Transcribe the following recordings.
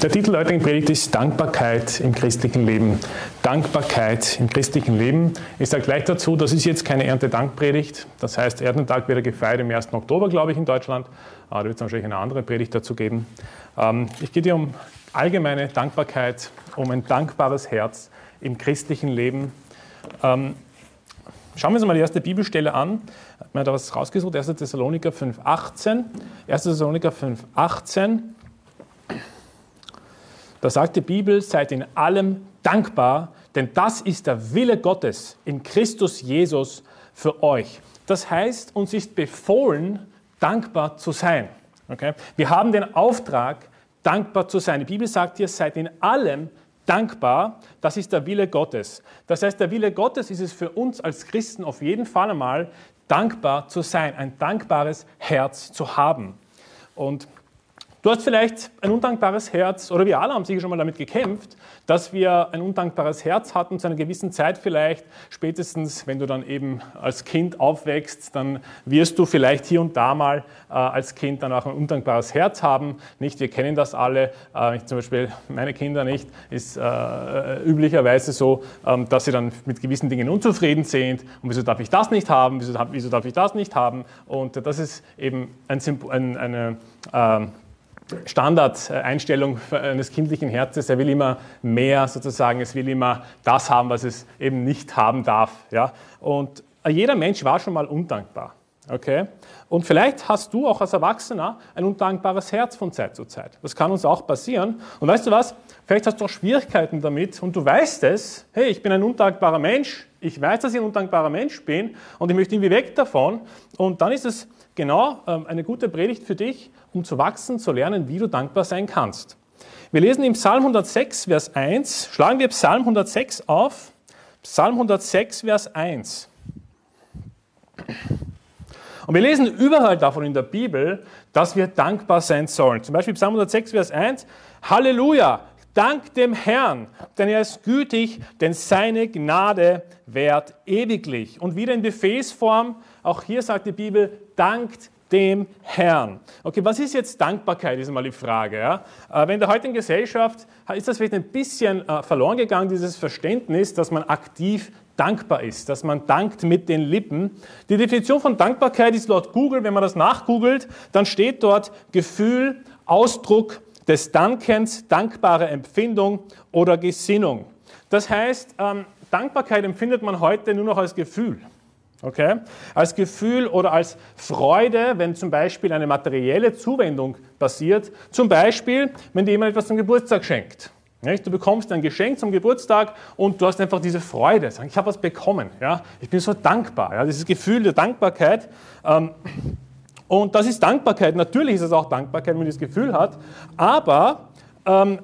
Der Titel der heutigen Predigt ist Dankbarkeit im christlichen Leben. Dankbarkeit im christlichen Leben. Ich sage gleich dazu, das ist jetzt keine Erntedankpredigt. Das heißt, Erntetag wird gefeiert im 1. Oktober, glaube ich, in Deutschland. Ah, da wird es wahrscheinlich eine andere Predigt dazu geben. Ähm, ich gehe dir um allgemeine Dankbarkeit, um ein dankbares Herz im christlichen Leben. Ähm, schauen wir uns mal die erste Bibelstelle an. Ich habe mir da was rausgesucht. 1. Thessaloniker 5,18. 1. Thessaloniker 5,18. Da sagt die Bibel, seid in allem dankbar, denn das ist der Wille Gottes in Christus Jesus für euch. Das heißt, uns ist befohlen, dankbar zu sein. Okay? Wir haben den Auftrag, dankbar zu sein. Die Bibel sagt hier, seid in allem dankbar. Das ist der Wille Gottes. Das heißt, der Wille Gottes ist es für uns als Christen auf jeden Fall einmal, dankbar zu sein, ein dankbares Herz zu haben. Und Du hast vielleicht ein undankbares Herz, oder wir alle haben sicher schon mal damit gekämpft, dass wir ein undankbares Herz hatten zu einer gewissen Zeit vielleicht. Spätestens, wenn du dann eben als Kind aufwächst, dann wirst du vielleicht hier und da mal äh, als Kind dann auch ein undankbares Herz haben. Nicht, wir kennen das alle. Äh, zum Beispiel meine Kinder nicht, ist äh, üblicherweise so, ähm, dass sie dann mit gewissen Dingen unzufrieden sind. Und wieso darf ich das nicht haben? Wieso, wieso darf ich das nicht haben? Und das ist eben ein, ein, eine ähm, Standardeinstellung eines kindlichen Herzens. Er will immer mehr sozusagen, es will immer das haben, was es eben nicht haben darf. Ja? Und jeder Mensch war schon mal undankbar. Okay? Und vielleicht hast du auch als Erwachsener ein undankbares Herz von Zeit zu Zeit. Das kann uns auch passieren. Und weißt du was? Vielleicht hast du auch Schwierigkeiten damit und du weißt es. Hey, ich bin ein undankbarer Mensch. Ich weiß, dass ich ein undankbarer Mensch bin und ich möchte irgendwie weg davon. Und dann ist es genau ähm, eine gute Predigt für dich, um zu wachsen, zu lernen, wie du dankbar sein kannst. Wir lesen im Psalm 106, Vers 1. Schlagen wir Psalm 106 auf. Psalm 106, Vers 1. Und wir lesen überall davon in der Bibel, dass wir dankbar sein sollen. Zum Beispiel Psalm 106, Vers 1. Halleluja! Dank dem Herrn, denn er ist gütig, denn seine Gnade währt ewiglich. Und wieder in Befehlsform, auch hier sagt die Bibel, dankt dem Herrn. Okay, was ist jetzt Dankbarkeit, ist mal die Frage. Ja? Äh, in der heutigen Gesellschaft ist das vielleicht ein bisschen äh, verloren gegangen, dieses Verständnis, dass man aktiv dankbar ist, dass man dankt mit den Lippen. Die Definition von Dankbarkeit ist laut Google, wenn man das nachgoogelt, dann steht dort Gefühl, Ausdruck des Dankens, dankbare Empfindung oder Gesinnung. Das heißt, ähm, Dankbarkeit empfindet man heute nur noch als Gefühl. Okay? Als Gefühl oder als Freude, wenn zum Beispiel eine materielle Zuwendung passiert. Zum Beispiel, wenn dir jemand etwas zum Geburtstag schenkt. Du bekommst ein Geschenk zum Geburtstag und du hast einfach diese Freude. Ich habe was bekommen. Ja? Ich bin so dankbar. Ja? Dieses Gefühl der Dankbarkeit. Ähm, und das ist Dankbarkeit. Natürlich ist es auch Dankbarkeit, wenn man das Gefühl hat. Aber ähm,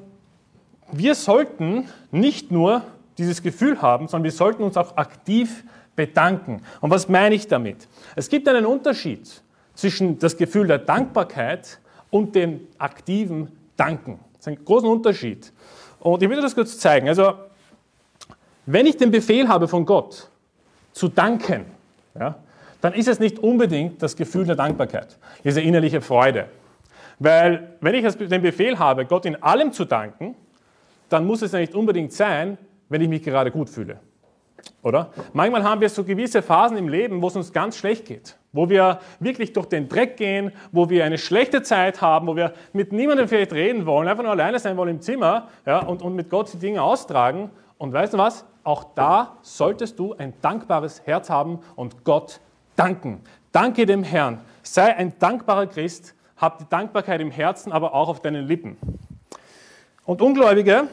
wir sollten nicht nur dieses Gefühl haben, sondern wir sollten uns auch aktiv bedanken. Und was meine ich damit? Es gibt einen Unterschied zwischen das Gefühl der Dankbarkeit und dem aktiven Danken. Das ist ein großer Unterschied. Und ich will das kurz zeigen. Also, wenn ich den Befehl habe von Gott, zu danken, ja, dann ist es nicht unbedingt das Gefühl der Dankbarkeit, diese innerliche Freude. Weil, wenn ich den Befehl habe, Gott in allem zu danken, dann muss es ja nicht unbedingt sein, wenn ich mich gerade gut fühle. Oder? Manchmal haben wir so gewisse Phasen im Leben, wo es uns ganz schlecht geht, wo wir wirklich durch den Dreck gehen, wo wir eine schlechte Zeit haben, wo wir mit niemandem vielleicht reden wollen, einfach nur alleine sein wollen im Zimmer ja, und, und mit Gott die Dinge austragen. Und weißt du was? Auch da solltest du ein dankbares Herz haben und Gott danken. Danke dem Herrn. Sei ein dankbarer Christ, hab die Dankbarkeit im Herzen, aber auch auf deinen Lippen. Und Ungläubige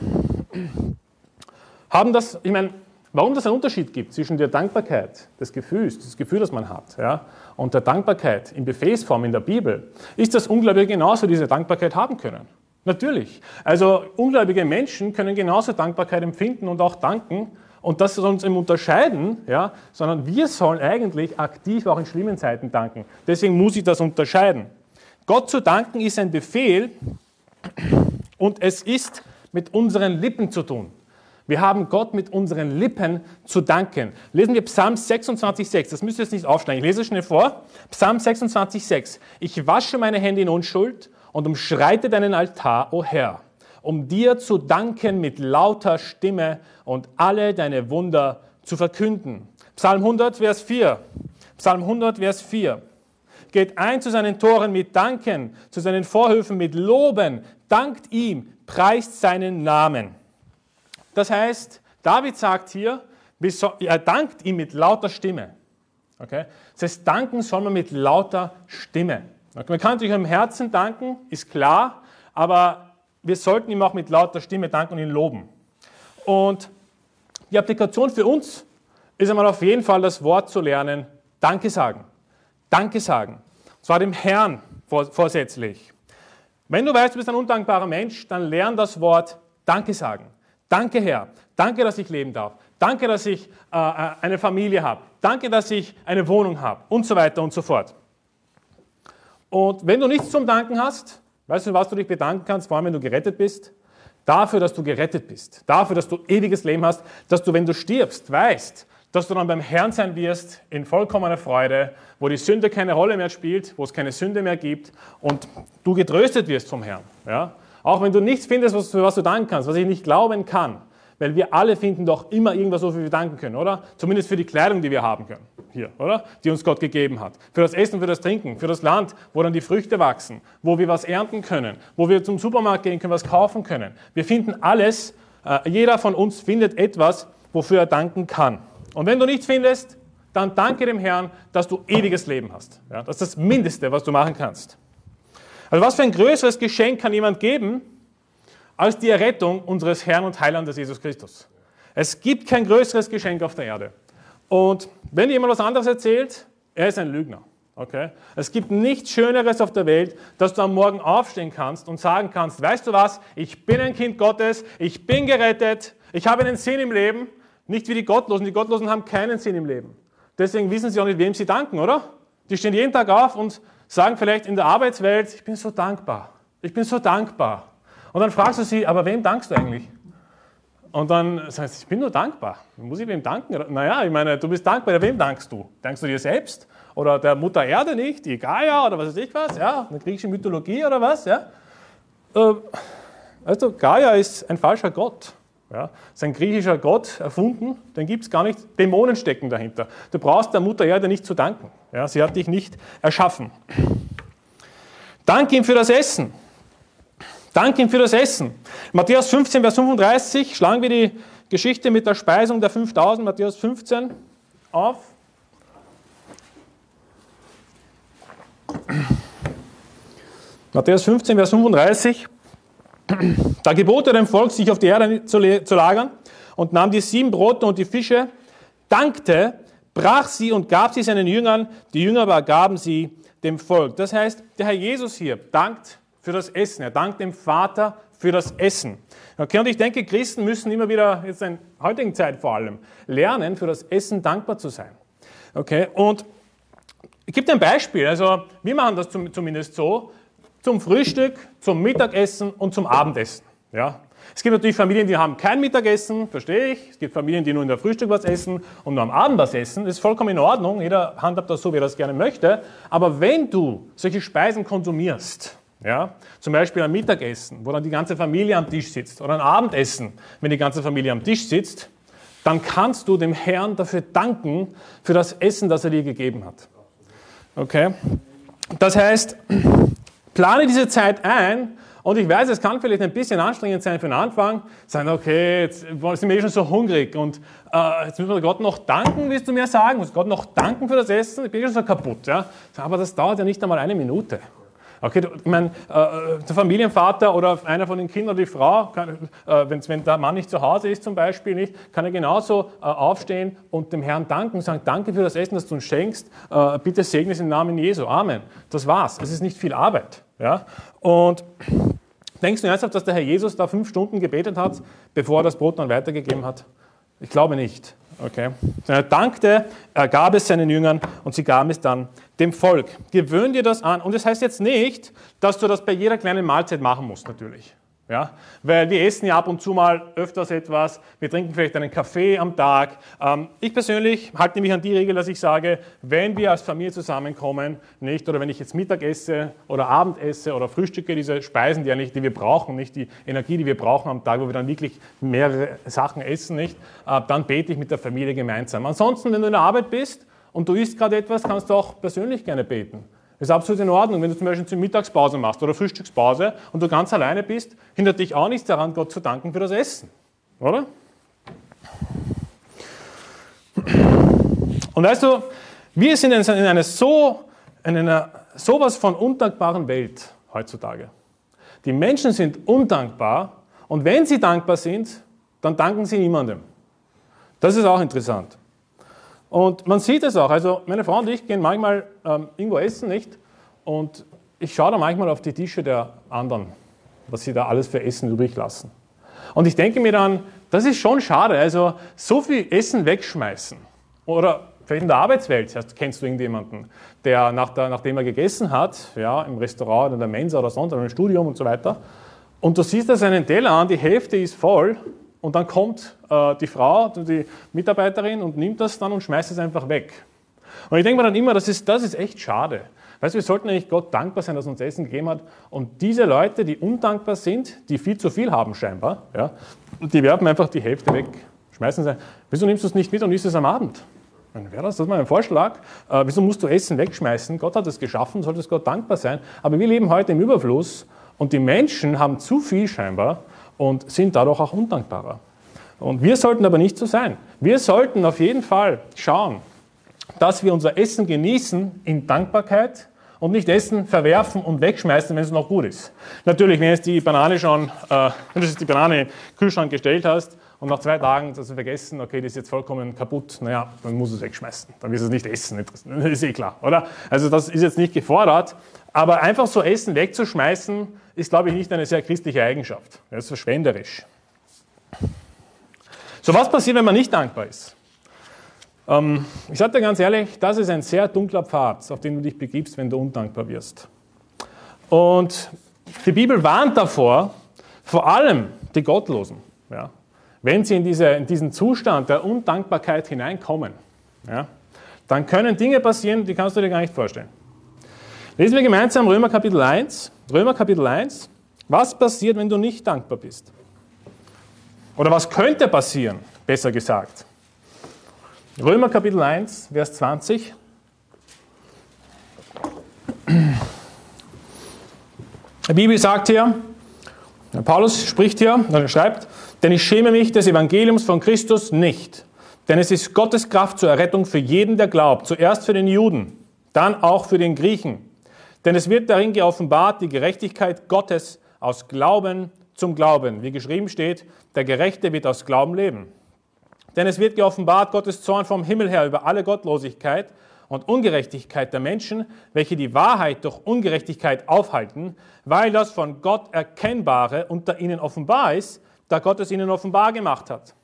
haben das, ich meine, Warum das einen Unterschied gibt zwischen der Dankbarkeit des Gefühls, das Gefühl, das man hat, ja, und der Dankbarkeit in Befehlsform in der Bibel, ist, dass Ungläubige genauso diese Dankbarkeit haben können. Natürlich. Also ungläubige Menschen können genauso Dankbarkeit empfinden und auch danken. Und das soll uns eben unterscheiden, ja, sondern wir sollen eigentlich aktiv auch in schlimmen Zeiten danken. Deswegen muss ich das unterscheiden. Gott zu danken ist ein Befehl und es ist mit unseren Lippen zu tun. Wir haben Gott mit unseren Lippen zu danken. Lesen wir Psalm 26,6. Das müsst ihr jetzt nicht aufsteigen. Ich lese es schnell vor. Psalm 26,6. Ich wasche meine Hände in Unschuld und umschreite deinen Altar, o Herr. Um dir zu danken mit lauter Stimme und alle deine Wunder zu verkünden. Psalm 100, Vers 4. Psalm 100, Vers 4. Geht ein zu seinen Toren mit Danken, zu seinen Vorhöfen mit Loben, dankt ihm, preist seinen Namen. Das heißt, David sagt hier, er dankt ihm mit lauter Stimme. Okay? Das heißt, danken soll man mit lauter Stimme. Okay? Man kann natürlich im Herzen danken, ist klar, aber wir sollten ihm auch mit lauter Stimme danken und ihn loben. Und die Applikation für uns ist einmal auf jeden Fall das Wort zu lernen, Danke sagen. Danke sagen. Und zwar dem Herrn vorsätzlich. Wenn du weißt, du bist ein undankbarer Mensch, dann lern das Wort Danke sagen. Danke, Herr. Danke, dass ich leben darf. Danke, dass ich äh, äh, eine Familie habe. Danke, dass ich eine Wohnung habe. Und so weiter und so fort. Und wenn du nichts zum Danken hast, weißt du, was du dich bedanken kannst, vor allem wenn du gerettet bist? Dafür, dass du gerettet bist. Dafür, dass du ewiges Leben hast. Dass du, wenn du stirbst, weißt, dass du dann beim Herrn sein wirst in vollkommener Freude, wo die Sünde keine Rolle mehr spielt, wo es keine Sünde mehr gibt und du getröstet wirst vom Herrn. Ja? Auch wenn du nichts findest, für was du danken kannst, was ich nicht glauben kann, weil wir alle finden doch immer irgendwas, wofür wir danken können, oder? Zumindest für die Kleidung, die wir haben können, hier, oder? Die uns Gott gegeben hat. Für das Essen, für das Trinken, für das Land, wo dann die Früchte wachsen, wo wir was ernten können, wo wir zum Supermarkt gehen können, was kaufen können. Wir finden alles, äh, jeder von uns findet etwas, wofür er danken kann. Und wenn du nichts findest, dann danke dem Herrn, dass du ewiges Leben hast. Ja, das ist das Mindeste, was du machen kannst. Also was für ein größeres Geschenk kann jemand geben, als die Errettung unseres Herrn und Heilandes Jesus Christus? Es gibt kein größeres Geschenk auf der Erde. Und wenn jemand was anderes erzählt, er ist ein Lügner. Okay? Es gibt nichts Schöneres auf der Welt, dass du am Morgen aufstehen kannst und sagen kannst, weißt du was, ich bin ein Kind Gottes, ich bin gerettet, ich habe einen Sinn im Leben nicht wie die Gottlosen. Die Gottlosen haben keinen Sinn im Leben. Deswegen wissen sie auch nicht, wem sie danken, oder? Die stehen jeden Tag auf und sagen vielleicht in der Arbeitswelt, ich bin so dankbar. Ich bin so dankbar. Und dann fragst du sie, aber wem dankst du eigentlich? Und dann sagst du, ich bin nur dankbar. Muss ich wem danken? Naja, ich meine, du bist dankbar, wem dankst du? Dankst du dir selbst? Oder der Mutter Erde nicht? Die Gaia oder was weiß ich was? Ja, eine griechische Mythologie oder was? Ja? Weißt du, Gaia ist ein falscher Gott. Ja, ist ein griechischer Gott erfunden, den gibt es gar nicht. Dämonen stecken dahinter. Du brauchst der Mutter Erde nicht zu danken. Ja, sie hat dich nicht erschaffen. Dank ihm für das Essen. Dank ihm für das Essen. Matthäus 15, Vers 35 schlagen wir die Geschichte mit der Speisung der 5000, Matthäus 15, auf. Matthäus 15, Vers 35. Da gebot er dem Volk, sich auf die Erde zu lagern und nahm die sieben Brote und die Fische, dankte, brach sie und gab sie seinen Jüngern, die Jünger aber gaben sie dem Volk. Das heißt, der Herr Jesus hier dankt für das Essen. Er dankt dem Vater für das Essen. Okay, und ich denke, Christen müssen immer wieder, jetzt in heutigen Zeit vor allem, lernen, für das Essen dankbar zu sein. Okay, und ich gebe dir ein Beispiel. Also, wir machen das zumindest so, zum Frühstück, zum Mittagessen und zum Abendessen. Ja? Es gibt natürlich Familien, die haben kein Mittagessen, verstehe ich. Es gibt Familien, die nur in der Frühstück was essen und nur am Abend was essen. Das ist vollkommen in Ordnung. Jeder handhabt das so, wie er das gerne möchte. Aber wenn du solche Speisen konsumierst, ja, zum Beispiel ein Mittagessen, wo dann die ganze Familie am Tisch sitzt, oder ein Abendessen, wenn die ganze Familie am Tisch sitzt, dann kannst du dem Herrn dafür danken, für das Essen, das er dir gegeben hat. Okay? Das heißt, Plane diese Zeit ein und ich weiß, es kann vielleicht ein bisschen anstrengend sein für den Anfang. Sagen, okay, jetzt sind wir eh schon so hungrig und äh, jetzt müssen wir Gott noch danken, willst du mir sagen? Muss Gott noch danken für das Essen? Ich bin schon so kaputt. Ja? Aber das dauert ja nicht einmal eine Minute. Okay, ich meine, äh, der Familienvater oder einer von den Kindern die Frau, kann, äh, wenn der Mann nicht zu Hause ist zum Beispiel, nicht, kann er genauso äh, aufstehen und dem Herrn danken und sagen, danke für das Essen, das du uns schenkst, äh, bitte segne es im Namen Jesu. Amen. Das war's. Es ist nicht viel Arbeit. Ja? Und denkst du ernsthaft, dass der Herr Jesus da fünf Stunden gebetet hat, bevor er das Brot dann weitergegeben hat? Ich glaube nicht. Okay. Er dankte, er gab es seinen Jüngern und sie gaben es dann dem Volk. Gewöhn dir das an. Und das heißt jetzt nicht, dass du das bei jeder kleinen Mahlzeit machen musst, natürlich. Ja? Weil wir essen ja ab und zu mal öfters etwas, wir trinken vielleicht einen Kaffee am Tag. Ähm, ich persönlich halte mich an die Regel, dass ich sage, wenn wir als Familie zusammenkommen, nicht, oder wenn ich jetzt Mittag esse oder Abend esse oder frühstücke, diese Speisen, die, eigentlich, die wir brauchen, nicht die Energie, die wir brauchen am Tag, wo wir dann wirklich mehrere Sachen essen, nicht, äh, dann bete ich mit der Familie gemeinsam. Ansonsten, wenn du in der Arbeit bist und du isst gerade etwas, kannst du auch persönlich gerne beten. Das ist absolut in Ordnung, wenn du zum Beispiel zur Mittagspause machst oder Frühstückspause und du ganz alleine bist, hindert dich auch nichts daran, Gott zu danken für das Essen. Oder? Und weißt du, wir sind in einer so, in einer sowas von undankbaren Welt heutzutage. Die Menschen sind undankbar und wenn sie dankbar sind, dann danken sie niemandem. Das ist auch interessant. Und man sieht es auch. Also meine Frau und ich gehen manchmal ähm, irgendwo essen, nicht? Und ich schaue da manchmal auf die Tische der anderen, was sie da alles für Essen übrig lassen. Und ich denke mir dann, das ist schon schade. Also so viel Essen wegschmeißen. Oder vielleicht in der Arbeitswelt, kennst du irgendjemanden, der, nach der nachdem er gegessen hat, ja, im Restaurant oder in der Mensa oder sonst, oder im Studium und so weiter, und du siehst da seinen Teller an, die Hälfte ist voll und dann kommt äh, die Frau, die Mitarbeiterin und nimmt das dann und schmeißt es einfach weg. Und ich denke mir dann immer, das ist, das ist echt schade. Weißt du, wir sollten eigentlich Gott dankbar sein, dass er uns Essen gegeben hat. Und diese Leute, die undankbar sind, die viel zu viel haben scheinbar, ja, die werfen einfach die Hälfte weg, schmeißen sie. Wieso nimmst du es nicht mit und isst es am Abend? Dann wäre das, das ist mein Vorschlag. Äh, wieso musst du Essen wegschmeißen? Gott hat es geschaffen, solltest Gott dankbar sein. Aber wir leben heute im Überfluss und die Menschen haben zu viel scheinbar und sind dadurch auch undankbarer. Und wir sollten aber nicht so sein. Wir sollten auf jeden Fall schauen, dass wir unser Essen genießen in Dankbarkeit und nicht essen, verwerfen und wegschmeißen, wenn es noch gut ist. Natürlich, wenn du die Banane schon, äh, wenn du jetzt die Banane im Kühlschrank gestellt hast und nach zwei Tagen hast du vergessen, okay, die ist jetzt vollkommen kaputt, naja, dann musst du es wegschmeißen. Dann wirst du es nicht essen. Das ist eh klar, oder? Also das ist jetzt nicht gefordert, aber einfach so Essen wegzuschmeißen, ist, glaube ich, nicht eine sehr christliche Eigenschaft. Das ist verschwenderisch. So, was passiert, wenn man nicht dankbar ist? Ähm, ich sage dir ganz ehrlich, das ist ein sehr dunkler Pfad, auf den du dich begibst, wenn du undankbar wirst. Und die Bibel warnt davor, vor allem die Gottlosen, ja, wenn sie in, diese, in, diesen Zustand der Undankbarkeit hineinkommen, ja, dann können Dinge passieren, die kannst du dir gar nicht vorstellen. Lesen wir gemeinsam Römer Kapitel 1. Römer Kapitel 1. Was passiert, wenn du nicht dankbar bist? Oder was könnte passieren, besser gesagt? Römer Kapitel 1, Vers 20. Die Bibel sagt hier, Paulus spricht hier, er schreibt, denn ich schäme mich des Evangeliums von Christus nicht, denn es ist Gottes Kraft zur Errettung für jeden, der glaubt, zuerst für den Juden, dann auch für den Griechen. Denn es wird darin geoffenbart die Gerechtigkeit Gottes aus Glauben zum Glauben. Wie geschrieben steht, der Gerechte wird aus Glauben leben. Denn es wird geoffenbart Gottes Zorn vom Himmel her über alle Gottlosigkeit und Ungerechtigkeit der Menschen, welche die Wahrheit durch Ungerechtigkeit aufhalten, weil das von Gott Erkennbare unter ihnen offenbar ist, da Gott es ihnen offenbar gemacht hat.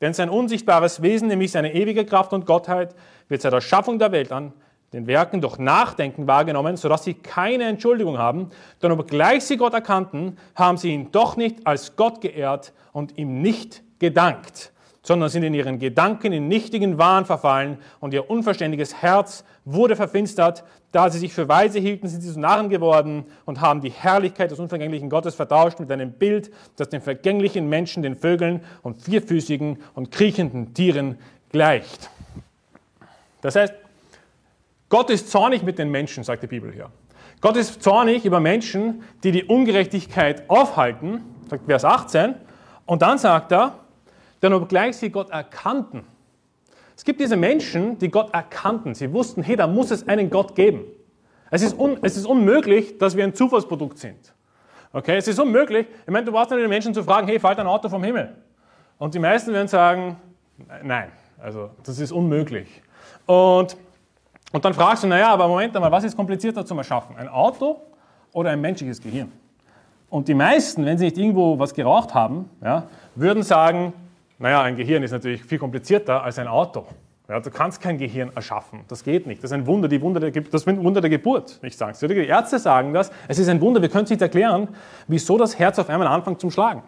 Denn sein unsichtbares Wesen, nämlich seine ewige Kraft und Gottheit, wird seit der Schaffung der Welt an den Werken durch Nachdenken wahrgenommen, sodass sie keine Entschuldigung haben, denn obgleich sie Gott erkannten, haben sie ihn doch nicht als Gott geehrt und ihm nicht gedankt, sondern sind in ihren Gedanken in nichtigen Wahn verfallen und ihr unverständiges Herz wurde verfinstert. Da sie sich für weise hielten, sind sie zu Narren geworden und haben die Herrlichkeit des unvergänglichen Gottes vertauscht mit einem Bild, das den vergänglichen Menschen, den Vögeln und vierfüßigen und kriechenden Tieren gleicht. Das heißt, Gott ist zornig mit den Menschen, sagt die Bibel hier. Gott ist zornig über Menschen, die die Ungerechtigkeit aufhalten, sagt Vers 18. Und dann sagt er, denn obgleich sie Gott erkannten. Es gibt diese Menschen, die Gott erkannten. Sie wussten, hey, da muss es einen Gott geben. Es ist, un, es ist unmöglich, dass wir ein Zufallsprodukt sind. Okay, es ist unmöglich. Ich meine, du brauchst nicht den Menschen zu fragen, hey, fällt ein Auto vom Himmel? Und die meisten werden sagen, nein, also das ist unmöglich. Und und dann fragst du, naja, aber Moment einmal, was ist komplizierter zu erschaffen? Ein Auto oder ein menschliches Gehirn? Und die meisten, wenn sie nicht irgendwo was geraucht haben, ja, würden sagen, naja, ein Gehirn ist natürlich viel komplizierter als ein Auto. Ja, du kannst kein Gehirn erschaffen. Das geht nicht. Das ist ein Wunder, die Wunder der, das Wunder der Geburt. Ich sage Die Ärzte sagen das. Es ist ein Wunder. Wir können es nicht erklären, wieso das Herz auf einmal anfängt zum Schlagen.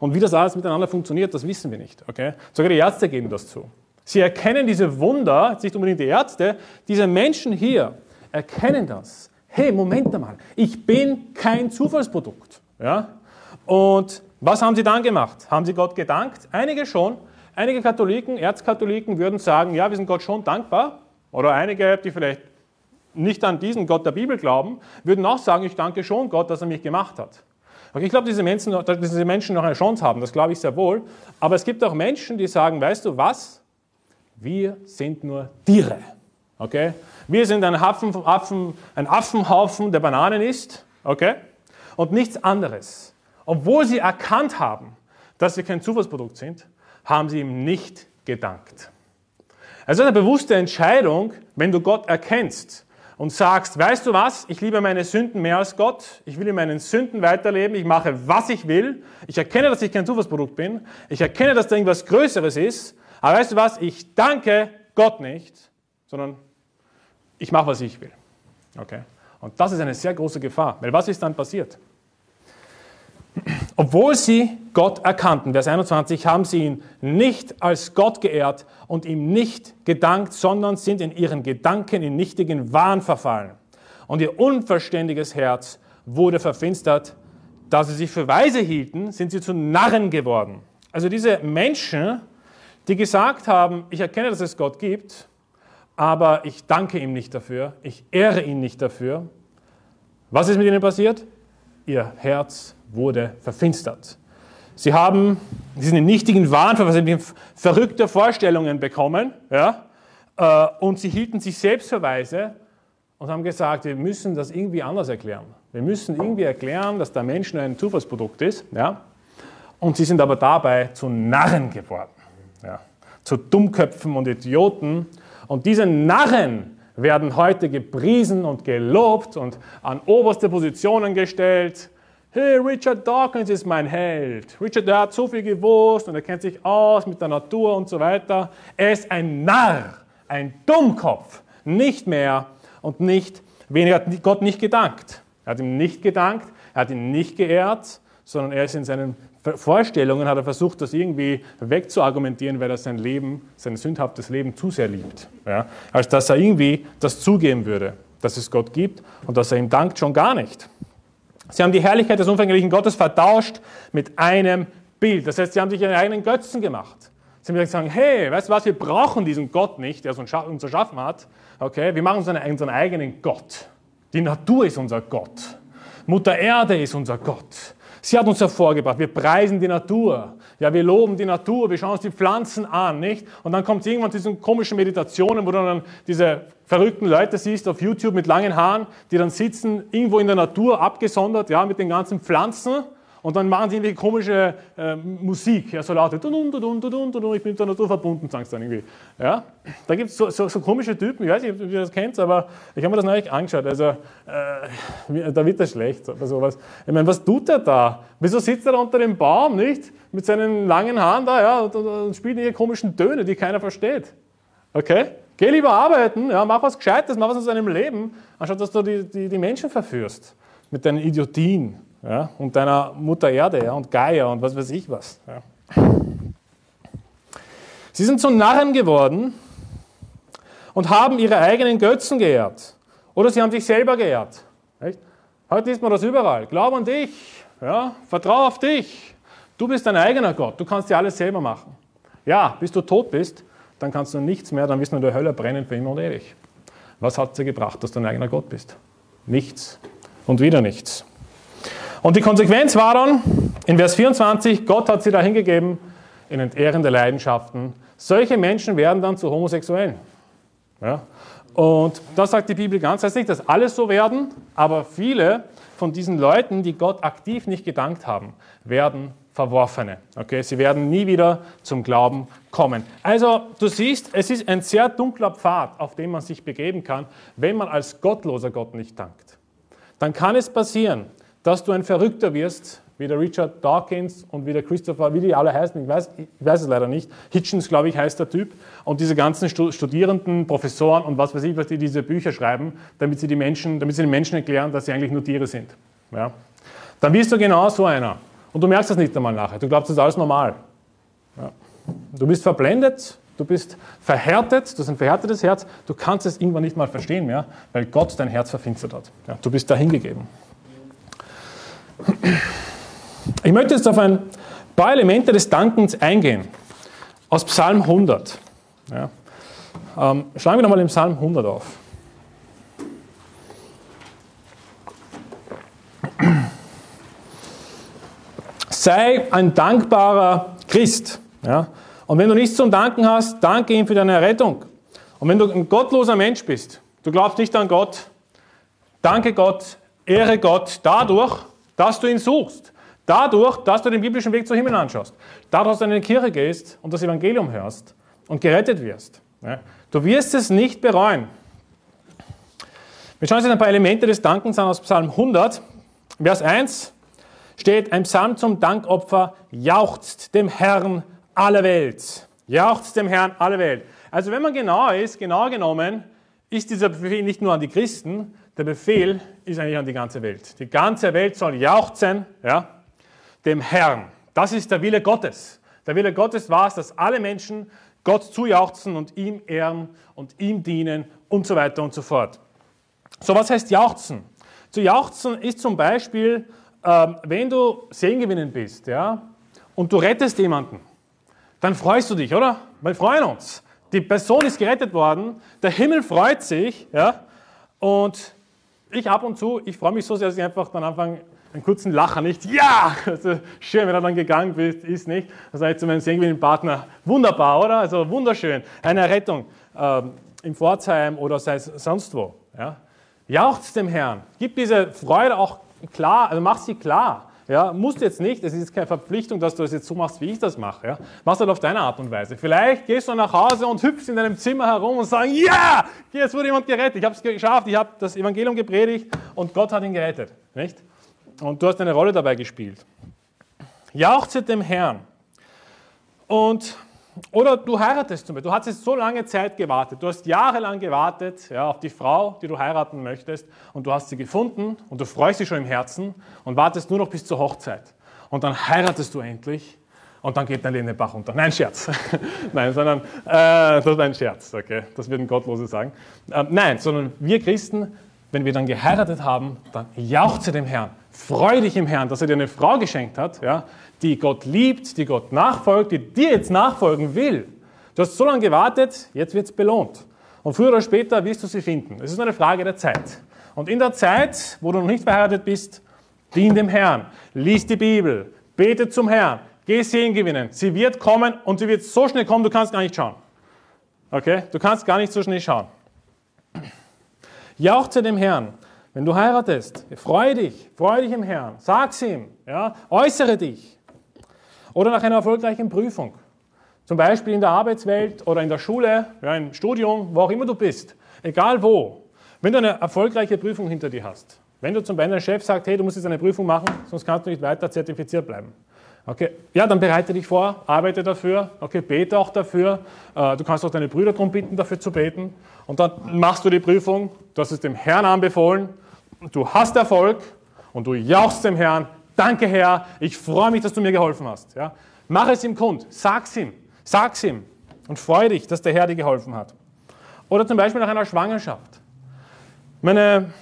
Und wie das alles miteinander funktioniert, das wissen wir nicht. Okay? Sogar die Ärzte geben das zu. Sie erkennen diese Wunder, nicht unbedingt die Ärzte, diese Menschen hier erkennen das. Hey, Moment einmal, ich bin kein Zufallsprodukt. Ja? Und was haben sie dann gemacht? Haben sie Gott gedankt? Einige schon, Einige Katholiken, Erzkatholiken würden sagen, ja, wir sind Gott schon dankbar. Oder einige, die vielleicht nicht an diesen Gott der Bibel glauben, würden auch sagen, ich danke schon Gott, dass er mich gemacht hat. Okay, ich glaube, diese Menschen, dass diese Menschen noch eine Chance haben, das glaube ich sehr wohl. Aber es gibt auch Menschen, die sagen, weißt du was? Wir sind nur Tiere. Okay? Wir sind ein, Affen, Affen, ein Affenhaufen, der Bananen isst. Okay? Und nichts anderes. Obwohl sie erkannt haben, dass wir kein Zufallsprodukt sind, haben sie ihm nicht gedankt. Also eine bewusste Entscheidung, wenn du Gott erkennst und sagst, weißt du was, ich liebe meine Sünden mehr als Gott, ich will in meinen Sünden weiterleben, ich mache, was ich will, ich erkenne, dass ich kein Zufallsprodukt bin, ich erkenne, dass da irgendwas Größeres ist, aber weißt du was, ich danke Gott nicht, sondern ich mache, was ich will. Okay? Und das ist eine sehr große Gefahr, weil was ist dann passiert? Obwohl sie Gott erkannten, Vers 21, haben sie ihn nicht als Gott geehrt und ihm nicht gedankt, sondern sind in ihren Gedanken in nichtigen Wahn verfallen. Und ihr unverständiges Herz wurde verfinstert. Da sie sich für weise hielten, sind sie zu Narren geworden. Also diese Menschen, die gesagt haben, ich erkenne, dass es Gott gibt, aber ich danke ihm nicht dafür, ich ehre ihn nicht dafür. Was ist mit ihnen passiert? Ihr Herz wurde verfinstert. Sie haben diesen nichtigen Wahn, verrückte Vorstellungen bekommen, ja, äh, und sie hielten sich selbst für weise und haben gesagt, wir müssen das irgendwie anders erklären. Wir müssen irgendwie erklären, dass der Mensch nur ein Zufallsprodukt ist, ja, und sie sind aber dabei zu Narren geworden, ja, zu Dummköpfen und Idioten. Und diese Narren werden heute gepriesen und gelobt und an oberste Positionen gestellt hey, Richard Dawkins ist mein Held. Richard, der hat so viel gewusst und er kennt sich aus mit der Natur und so weiter. Er ist ein Narr, ein Dummkopf. Nicht mehr und nicht weniger. Er hat Gott nicht gedankt. Er hat ihm nicht gedankt, er hat ihn nicht geehrt, sondern er ist in seinen Vorstellungen, hat er versucht, das irgendwie wegzuargumentieren, weil er sein Leben, sein sündhaftes Leben zu sehr liebt. Ja? Als dass er irgendwie das zugeben würde, dass es Gott gibt und dass er ihm dankt, schon gar nicht. Sie haben die Herrlichkeit des unvergänglichen Gottes vertauscht mit einem Bild. Das heißt, sie haben sich ihren eigenen Götzen gemacht. Sie haben gesagt, hey, weißt du was, wir brauchen diesen Gott nicht, der uns erschaffen hat. Okay, wir machen unseren eigenen Gott. Die Natur ist unser Gott. Mutter Erde ist unser Gott. Sie hat uns hervorgebracht. Wir preisen die Natur. Ja, wir loben die Natur, wir schauen uns die Pflanzen an, nicht? Und dann kommt irgendwann zu diesen komischen Meditationen, wo du dann diese verrückten Leute siehst auf YouTube mit langen Haaren, die dann sitzen irgendwo in der Natur abgesondert, ja, mit den ganzen Pflanzen und dann machen sie irgendwie komische äh, Musik, ja, so laute ich bin mit der Natur verbunden, sagen sie dann irgendwie. Ja? Da gibt es so, so, so, komische Typen, ich weiß nicht, ob ihr das kennt, aber ich habe mir das neulich angeschaut. Also, äh, da wird er schlecht oder sowas. Ich meine, was tut er da? Wieso sitzt er da unter dem Baum, nicht? Mit seinen langen Haaren da, ja, und, und, und spielt ihre komischen Töne, die keiner versteht. Okay? Geh lieber arbeiten, ja, mach was Gescheites, mach was aus deinem Leben, anstatt dass du die, die, die Menschen verführst mit deinen Idiotien ja, und deiner Mutter Erde ja, und Gaia und was weiß ich was. Ja. Sie sind zu Narren geworden und haben ihre eigenen Götzen geehrt. Oder sie haben sich selber geehrt. Nicht? Heute ist man das überall. Glaub an dich, ja, vertrau auf dich. Du bist dein eigener Gott, du kannst dir alles selber machen. Ja, bis du tot bist, dann kannst du nichts mehr, dann wirst du in der Hölle brennen für immer und ewig. Was hat dir gebracht, dass du ein eigener Gott bist? Nichts und wieder nichts. Und die Konsequenz war dann, in Vers 24, Gott hat sie dahin gegeben in entehrende Leidenschaften. Solche Menschen werden dann zu Homosexuellen. Ja? Und das sagt die Bibel ganz. Das heißt nicht, dass alle so werden, aber viele von diesen Leuten, die Gott aktiv nicht gedankt haben, werden Verworfene. Okay, sie werden nie wieder zum Glauben kommen. Also, du siehst, es ist ein sehr dunkler Pfad, auf dem man sich begeben kann, wenn man als gottloser Gott nicht dankt. Dann kann es passieren, dass du ein Verrückter wirst, wie der Richard Dawkins und wie der Christopher, wie die alle heißen, ich weiß, ich weiß es leider nicht. Hitchens, glaube ich, heißt der Typ. Und diese ganzen Studierenden, Professoren und was weiß ich, was die diese Bücher schreiben, damit sie, die Menschen, damit sie den Menschen erklären, dass sie eigentlich nur Tiere sind. Ja? Dann wirst du genau so einer. Und du merkst das nicht einmal nachher. Du glaubst, das ist alles normal. Ja? Du bist verblendet, du bist verhärtet, du hast ein verhärtetes Herz, du kannst es irgendwann nicht mal verstehen mehr, weil Gott dein Herz verfinstert hat. Ja? Du bist dahingegeben. Ich möchte jetzt auf ein paar Elemente des Dankens eingehen. Aus Psalm 100. Ja. Ähm, schlagen wir nochmal den Psalm 100 auf. Sei ein dankbarer Christ. Ja. Und wenn du nichts zum Danken hast, danke ihm für deine Rettung. Und wenn du ein gottloser Mensch bist, du glaubst nicht an Gott, danke Gott, ehre Gott dadurch, dass du ihn suchst. Dadurch, dass du den biblischen Weg zum Himmel anschaust. Dadurch, dass du in eine Kirche gehst und das Evangelium hörst und gerettet wirst. Du wirst es nicht bereuen. Wir schauen uns jetzt ein paar Elemente des Dankens an aus Psalm 100. Vers 1 steht, ein Psalm zum Dankopfer jauchzt dem Herrn alle Welt. Jauchzt dem Herrn alle Welt. Also wenn man genau ist, genau genommen, ist dieser Befehl nicht nur an die Christen, der Befehl ist eigentlich an die ganze Welt. Die ganze Welt soll jauchzen, ja, dem Herrn. Das ist der Wille Gottes. Der Wille Gottes war es, dass alle Menschen Gott zujauchzen und ihm ehren und ihm dienen und so weiter und so fort. So, was heißt jauchzen? Zu jauchzen ist zum Beispiel, äh, wenn du Sehengewinnen bist ja, und du rettest jemanden, dann freust du dich, oder? Wir freuen uns. Die Person ist gerettet worden, der Himmel freut sich ja, und ich ab und zu, ich freue mich so sehr, dass ich einfach dann anfange, einen kurzen Lacher, nicht? Ja! Also schön, wenn er dann gegangen ist, ist nicht. Das heißt zu meinem Singwinnen-Partner, wunderbar, oder? Also wunderschön. Eine Rettung ähm, im Pforzheim oder sei es sonst wo. Ja? Jauchzt dem Herrn. Gib diese Freude auch klar, also mach sie klar. Ja, musst jetzt nicht, es ist keine Verpflichtung, dass du das jetzt so machst, wie ich das mache. Ja. Machst halt auf deine Art und Weise. Vielleicht gehst du nach Hause und hüpfst in deinem Zimmer herum und sagst, ja, jetzt wurde jemand gerettet, ich habe es geschafft, ich habe das Evangelium gepredigt und Gott hat ihn gerettet. Nicht? Und du hast eine Rolle dabei gespielt. Jauchze dem Herrn. Und, oder du heiratest zum Beispiel. Du hast jetzt so lange Zeit gewartet. Du hast jahrelang gewartet ja, auf die Frau, die du heiraten möchtest. Und du hast sie gefunden und du freust dich schon im Herzen und wartest nur noch bis zur Hochzeit. Und dann heiratest du endlich und dann geht dein Leben den Bach runter. Nein, Scherz. nein, sondern, äh, das ist ein Scherz, okay? Das würden Gottlose sagen. Äh, nein, sondern wir Christen, wenn wir dann geheiratet haben, dann jauchze dem Herrn. Freu dich im Herrn, dass er dir eine Frau geschenkt hat, ja, die Gott liebt, die Gott nachfolgt, die dir jetzt nachfolgen will. Du hast so lange gewartet, jetzt wird es belohnt. Und früher oder später wirst du sie finden. Es ist nur eine Frage der Zeit. Und in der Zeit, wo du noch nicht verheiratet bist, dien dem Herrn, lies die Bibel, bete zum Herrn, geh Sehen gewinnen. Sie wird kommen und sie wird so schnell kommen, du kannst gar nicht schauen. Okay? Du kannst gar nicht so schnell schauen. Jauchze dem Herrn. Wenn du heiratest, freu dich, freu dich im Herrn, sag's ihm, ja, äußere dich. Oder nach einer erfolgreichen Prüfung, zum Beispiel in der Arbeitswelt oder in der Schule, ja, im Studium, wo auch immer du bist, egal wo. Wenn du eine erfolgreiche Prüfung hinter dir hast, wenn du zum Beispiel deinem Chef sagst, hey, du musst jetzt eine Prüfung machen, sonst kannst du nicht weiter zertifiziert bleiben. Okay, ja, dann bereite dich vor, arbeite dafür, okay, bete auch dafür. Äh, du kannst auch deine Brüder darum bitten, dafür zu beten. Und dann machst du die Prüfung, du hast es dem Herrn anbefohlen du hast Erfolg und du jauchst dem Herrn, danke Herr, ich freue mich, dass du mir geholfen hast. Ja? Mach es ihm kund, sag's ihm, sag's ihm und freue dich, dass der Herr dir geholfen hat. Oder zum Beispiel nach einer Schwangerschaft. Meine,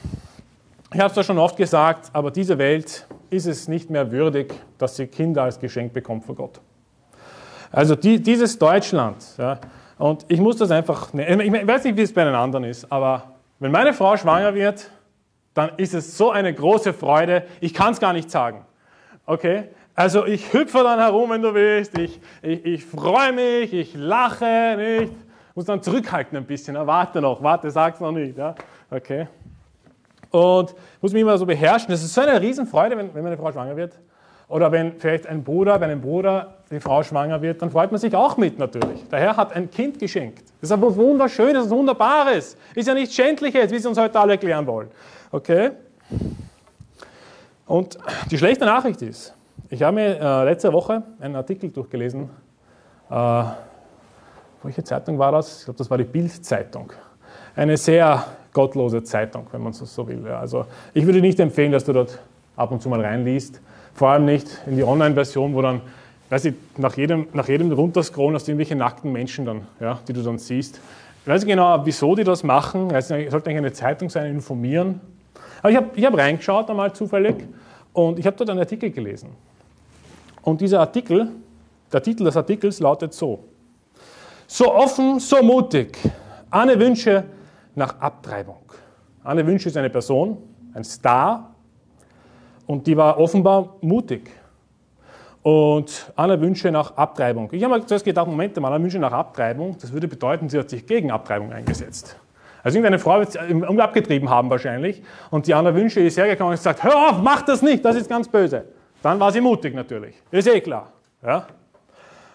ich habe es ja schon oft gesagt, aber diese Welt ist es nicht mehr würdig, dass sie Kinder als Geschenk bekommt von Gott. Also die, dieses Deutschland, ja, und ich muss das einfach, ich weiß nicht, wie es bei den anderen ist, aber wenn meine Frau schwanger wird, dann ist es so eine große Freude, ich kann es gar nicht sagen. Okay? Also ich hüpfe dann herum, wenn du willst, ich, ich, ich freue mich, ich lache nicht, muss dann zurückhalten ein bisschen, warte noch, warte, sag's noch nicht. Ja? Okay? Und muss mich immer so beherrschen. Das ist so eine Riesenfreude, wenn, wenn meine Frau schwanger wird. Oder wenn vielleicht ein Bruder, wenn ein Bruder die Frau schwanger wird, dann freut man sich auch mit natürlich. Der Herr hat ein Kind geschenkt. Das ist etwas Wunderschönes, ist Wunderbares. Ist ja nichts Schändliches, wie sie uns heute alle erklären wollen. Okay? Und die schlechte Nachricht ist, Ich habe mir äh, letzte Woche einen Artikel durchgelesen. Äh, welche Zeitung war das? Ich glaube, das war die Bild-Zeitung. Eine sehr gottlose Zeitung, wenn man es so will. Ja. Also ich würde nicht empfehlen, dass du dort ab und zu mal reinliest. Vor allem nicht in die Online-Version, wo dann, weiß ich, nach jedem, nach jedem Runterscrollen hast du irgendwelche nackten Menschen dann, ja, die du dann siehst. Ich weiß nicht genau, wieso die das machen. Es sollte eigentlich eine Zeitung sein, informieren. Aber ich habe ich hab reingeschaut einmal zufällig und ich habe dort einen Artikel gelesen. Und dieser Artikel, der Titel des Artikels lautet so. So offen, so mutig. Anne Wünsche nach Abtreibung. Anne Wünsche ist eine Person, ein Star, und die war offenbar mutig. Und Anne Wünsche nach Abtreibung. Ich habe mir zuerst gedacht, Moment mal, Anne Wünsche nach Abtreibung, das würde bedeuten, sie hat sich gegen Abtreibung eingesetzt. Also irgendeine Frau wird sie abgetrieben haben wahrscheinlich. Und die Anna Wünsche ist hergekommen und gesagt, hör auf, mach das nicht, das ist ganz böse. Dann war sie mutig natürlich. Ist eh klar. Ja?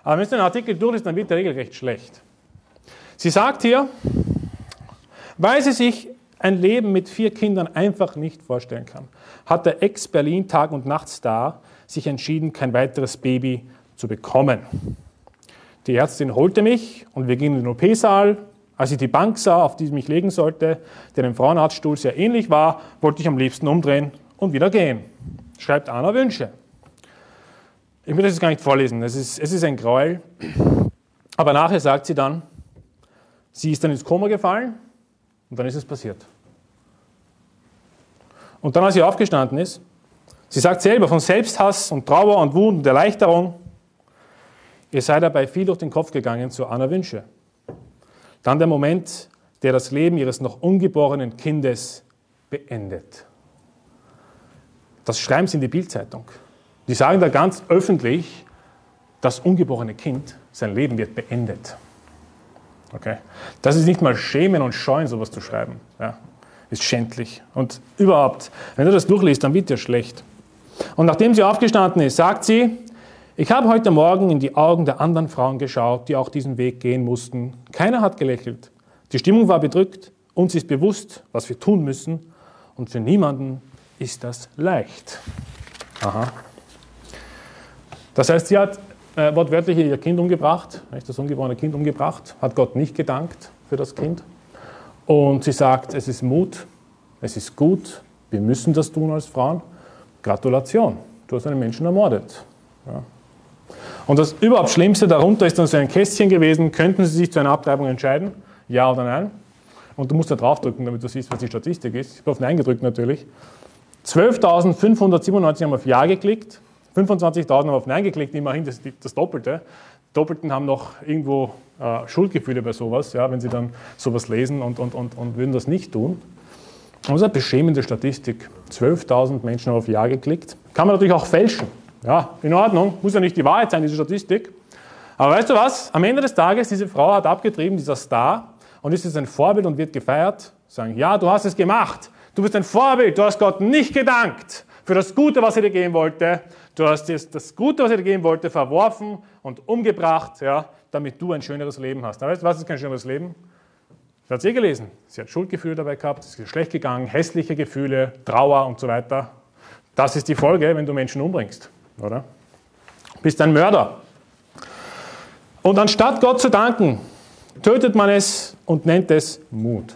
Aber wenn es den Artikel durch ist, dann wird der regelrecht schlecht. Sie sagt hier, weil sie sich ein Leben mit vier Kindern einfach nicht vorstellen kann, hat der Ex-Berlin Tag und Nachtstar sich entschieden, kein weiteres Baby zu bekommen. Die Ärztin holte mich und wir gingen in den OP-Saal. Als ich die Bank sah, auf die ich mich legen sollte, der dem Frauenarztstuhl sehr ähnlich war, wollte ich am liebsten umdrehen und wieder gehen. Schreibt Anna Wünsche. Ich will das jetzt gar nicht vorlesen, es ist, es ist ein Gräuel. Aber nachher sagt sie dann, sie ist dann ins Koma gefallen und dann ist es passiert. Und dann, als sie aufgestanden ist, sie sagt selber von Selbsthass und Trauer und Wut und Erleichterung, ihr sei dabei viel durch den Kopf gegangen zu Anna Wünsche. Dann der Moment, der das Leben ihres noch ungeborenen Kindes beendet. Das schreiben sie in die Bildzeitung. Die sagen da ganz öffentlich, das ungeborene Kind, sein Leben wird beendet. Okay? Das ist nicht mal schämen und scheuen, sowas zu schreiben. Ja? Ist schändlich. Und überhaupt, wenn du das durchliest, dann wird dir schlecht. Und nachdem sie aufgestanden ist, sagt sie, ich habe heute Morgen in die Augen der anderen Frauen geschaut, die auch diesen Weg gehen mussten. Keiner hat gelächelt. Die Stimmung war bedrückt. Uns ist bewusst, was wir tun müssen. Und für niemanden ist das leicht. Aha. Das heißt, sie hat äh, wortwörtlich ihr Kind umgebracht, das ungeborene Kind umgebracht, hat Gott nicht gedankt für das Kind. Und sie sagt, es ist Mut, es ist gut, wir müssen das tun als Frauen. Gratulation, du hast einen Menschen ermordet. Ja. Und das überhaupt Schlimmste darunter ist dann so ein Kästchen gewesen, könnten Sie sich zu einer Abtreibung entscheiden? Ja oder nein? Und du musst da draufdrücken, damit du siehst, was die Statistik ist. Ich habe auf Nein gedrückt natürlich. 12.597 haben auf Ja geklickt, 25.000 haben auf Nein geklickt, immerhin das, das Doppelte. Doppelten haben noch irgendwo äh, Schuldgefühle bei sowas, ja, wenn sie dann sowas lesen und, und, und, und würden das nicht tun. das ist eine beschämende Statistik. 12.000 Menschen haben auf Ja geklickt. Kann man natürlich auch fälschen. Ja, in Ordnung, muss ja nicht die Wahrheit sein, diese Statistik. Aber weißt du was? Am Ende des Tages, diese Frau hat abgetrieben, dieser Star, und ist jetzt ein Vorbild und wird gefeiert. Sagen, ja, du hast es gemacht. Du bist ein Vorbild. Du hast Gott nicht gedankt für das Gute, was er dir geben wollte. Du hast das Gute, was er dir geben wollte, verworfen und umgebracht, ja, damit du ein schöneres Leben hast. weißt du, was ist kein schöneres Leben? Sie hat es eh gelesen. Sie hat Schuldgefühle dabei gehabt, es ist schlecht gegangen, hässliche Gefühle, Trauer und so weiter. Das ist die Folge, wenn du Menschen umbringst, oder? Bist ein Mörder. Und anstatt Gott zu danken, tötet man es und nennt es Mut.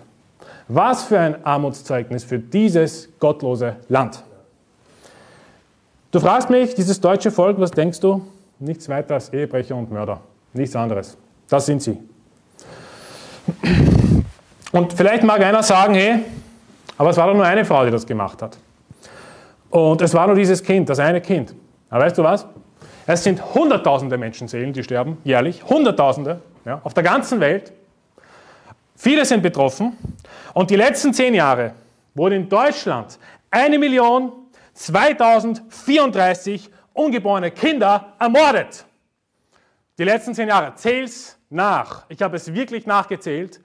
Was für ein Armutszeugnis für dieses gottlose Land. Du fragst mich, dieses deutsche Volk, was denkst du? Nichts weiter als Ehebrecher und Mörder. Nichts anderes. Das sind sie. Und vielleicht mag einer sagen, hey, aber es war doch nur eine Frau, die das gemacht hat. Und es war nur dieses Kind, das eine Kind. Aber weißt du was? Es sind hunderttausende Menschenseelen, die sterben jährlich. Hunderttausende ja, auf der ganzen Welt. Viele sind betroffen. Und die letzten zehn Jahre wurden in Deutschland eine Million 2034 ungeborene Kinder ermordet. Die letzten zehn Jahre. Zähl's nach. Ich habe es wirklich nachgezählt.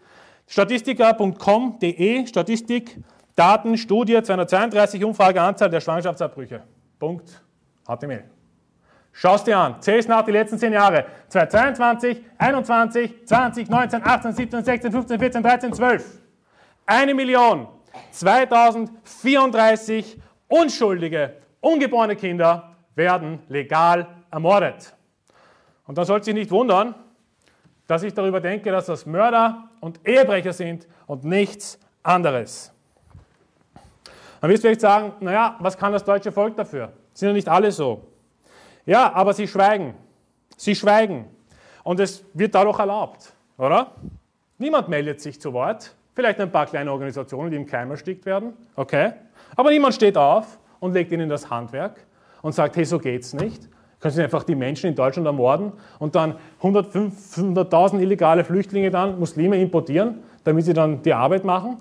Statistiker.com.de, Statistik, Daten, Studie, 232 Umfrage, Anzahl der Schwangerschaftsabbrüche. Punkt. HTML. Schau es dir an. Zähl es nach die letzten zehn Jahre. 2022, 21, 20, 19, 18, 17, 16, 15, 14, 13, 12. Eine Million 2034 unschuldige, ungeborene Kinder werden legal ermordet. Und dann sollte sich nicht wundern, dass ich darüber denke, dass das Mörder und Ehebrecher sind und nichts anderes. Dann wirst du vielleicht sagen, naja, was kann das deutsche Volk dafür? Sind ja nicht alle so. Ja, aber sie schweigen. Sie schweigen. Und es wird dadurch erlaubt, oder? Niemand meldet sich zu Wort. Vielleicht ein paar kleine Organisationen, die im Keim erstickt werden. Okay. Aber niemand steht auf und legt ihnen das Handwerk und sagt, hey, so geht's nicht. Können Sie einfach die Menschen in Deutschland ermorden und dann 100.000 illegale Flüchtlinge dann, Muslime importieren, damit sie dann die Arbeit machen?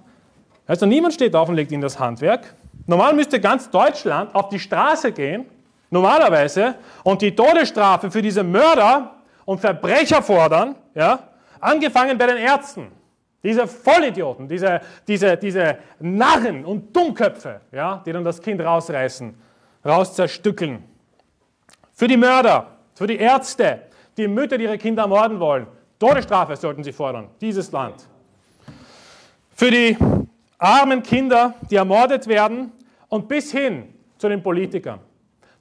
Also niemand steht auf und legt ihnen das Handwerk. Normal müsste ganz Deutschland auf die Straße gehen, normalerweise, und die Todesstrafe für diese Mörder und Verbrecher fordern, ja, angefangen bei den Ärzten. Diese Vollidioten, diese, diese, diese Narren und Dummköpfe, ja, die dann das Kind rausreißen, rauszerstückeln. Für die Mörder, für die Ärzte, die Mütter, die ihre Kinder ermorden wollen, Todesstrafe sollten sie fordern, dieses Land. Für die armen Kinder, die ermordet werden und bis hin zu den Politikern.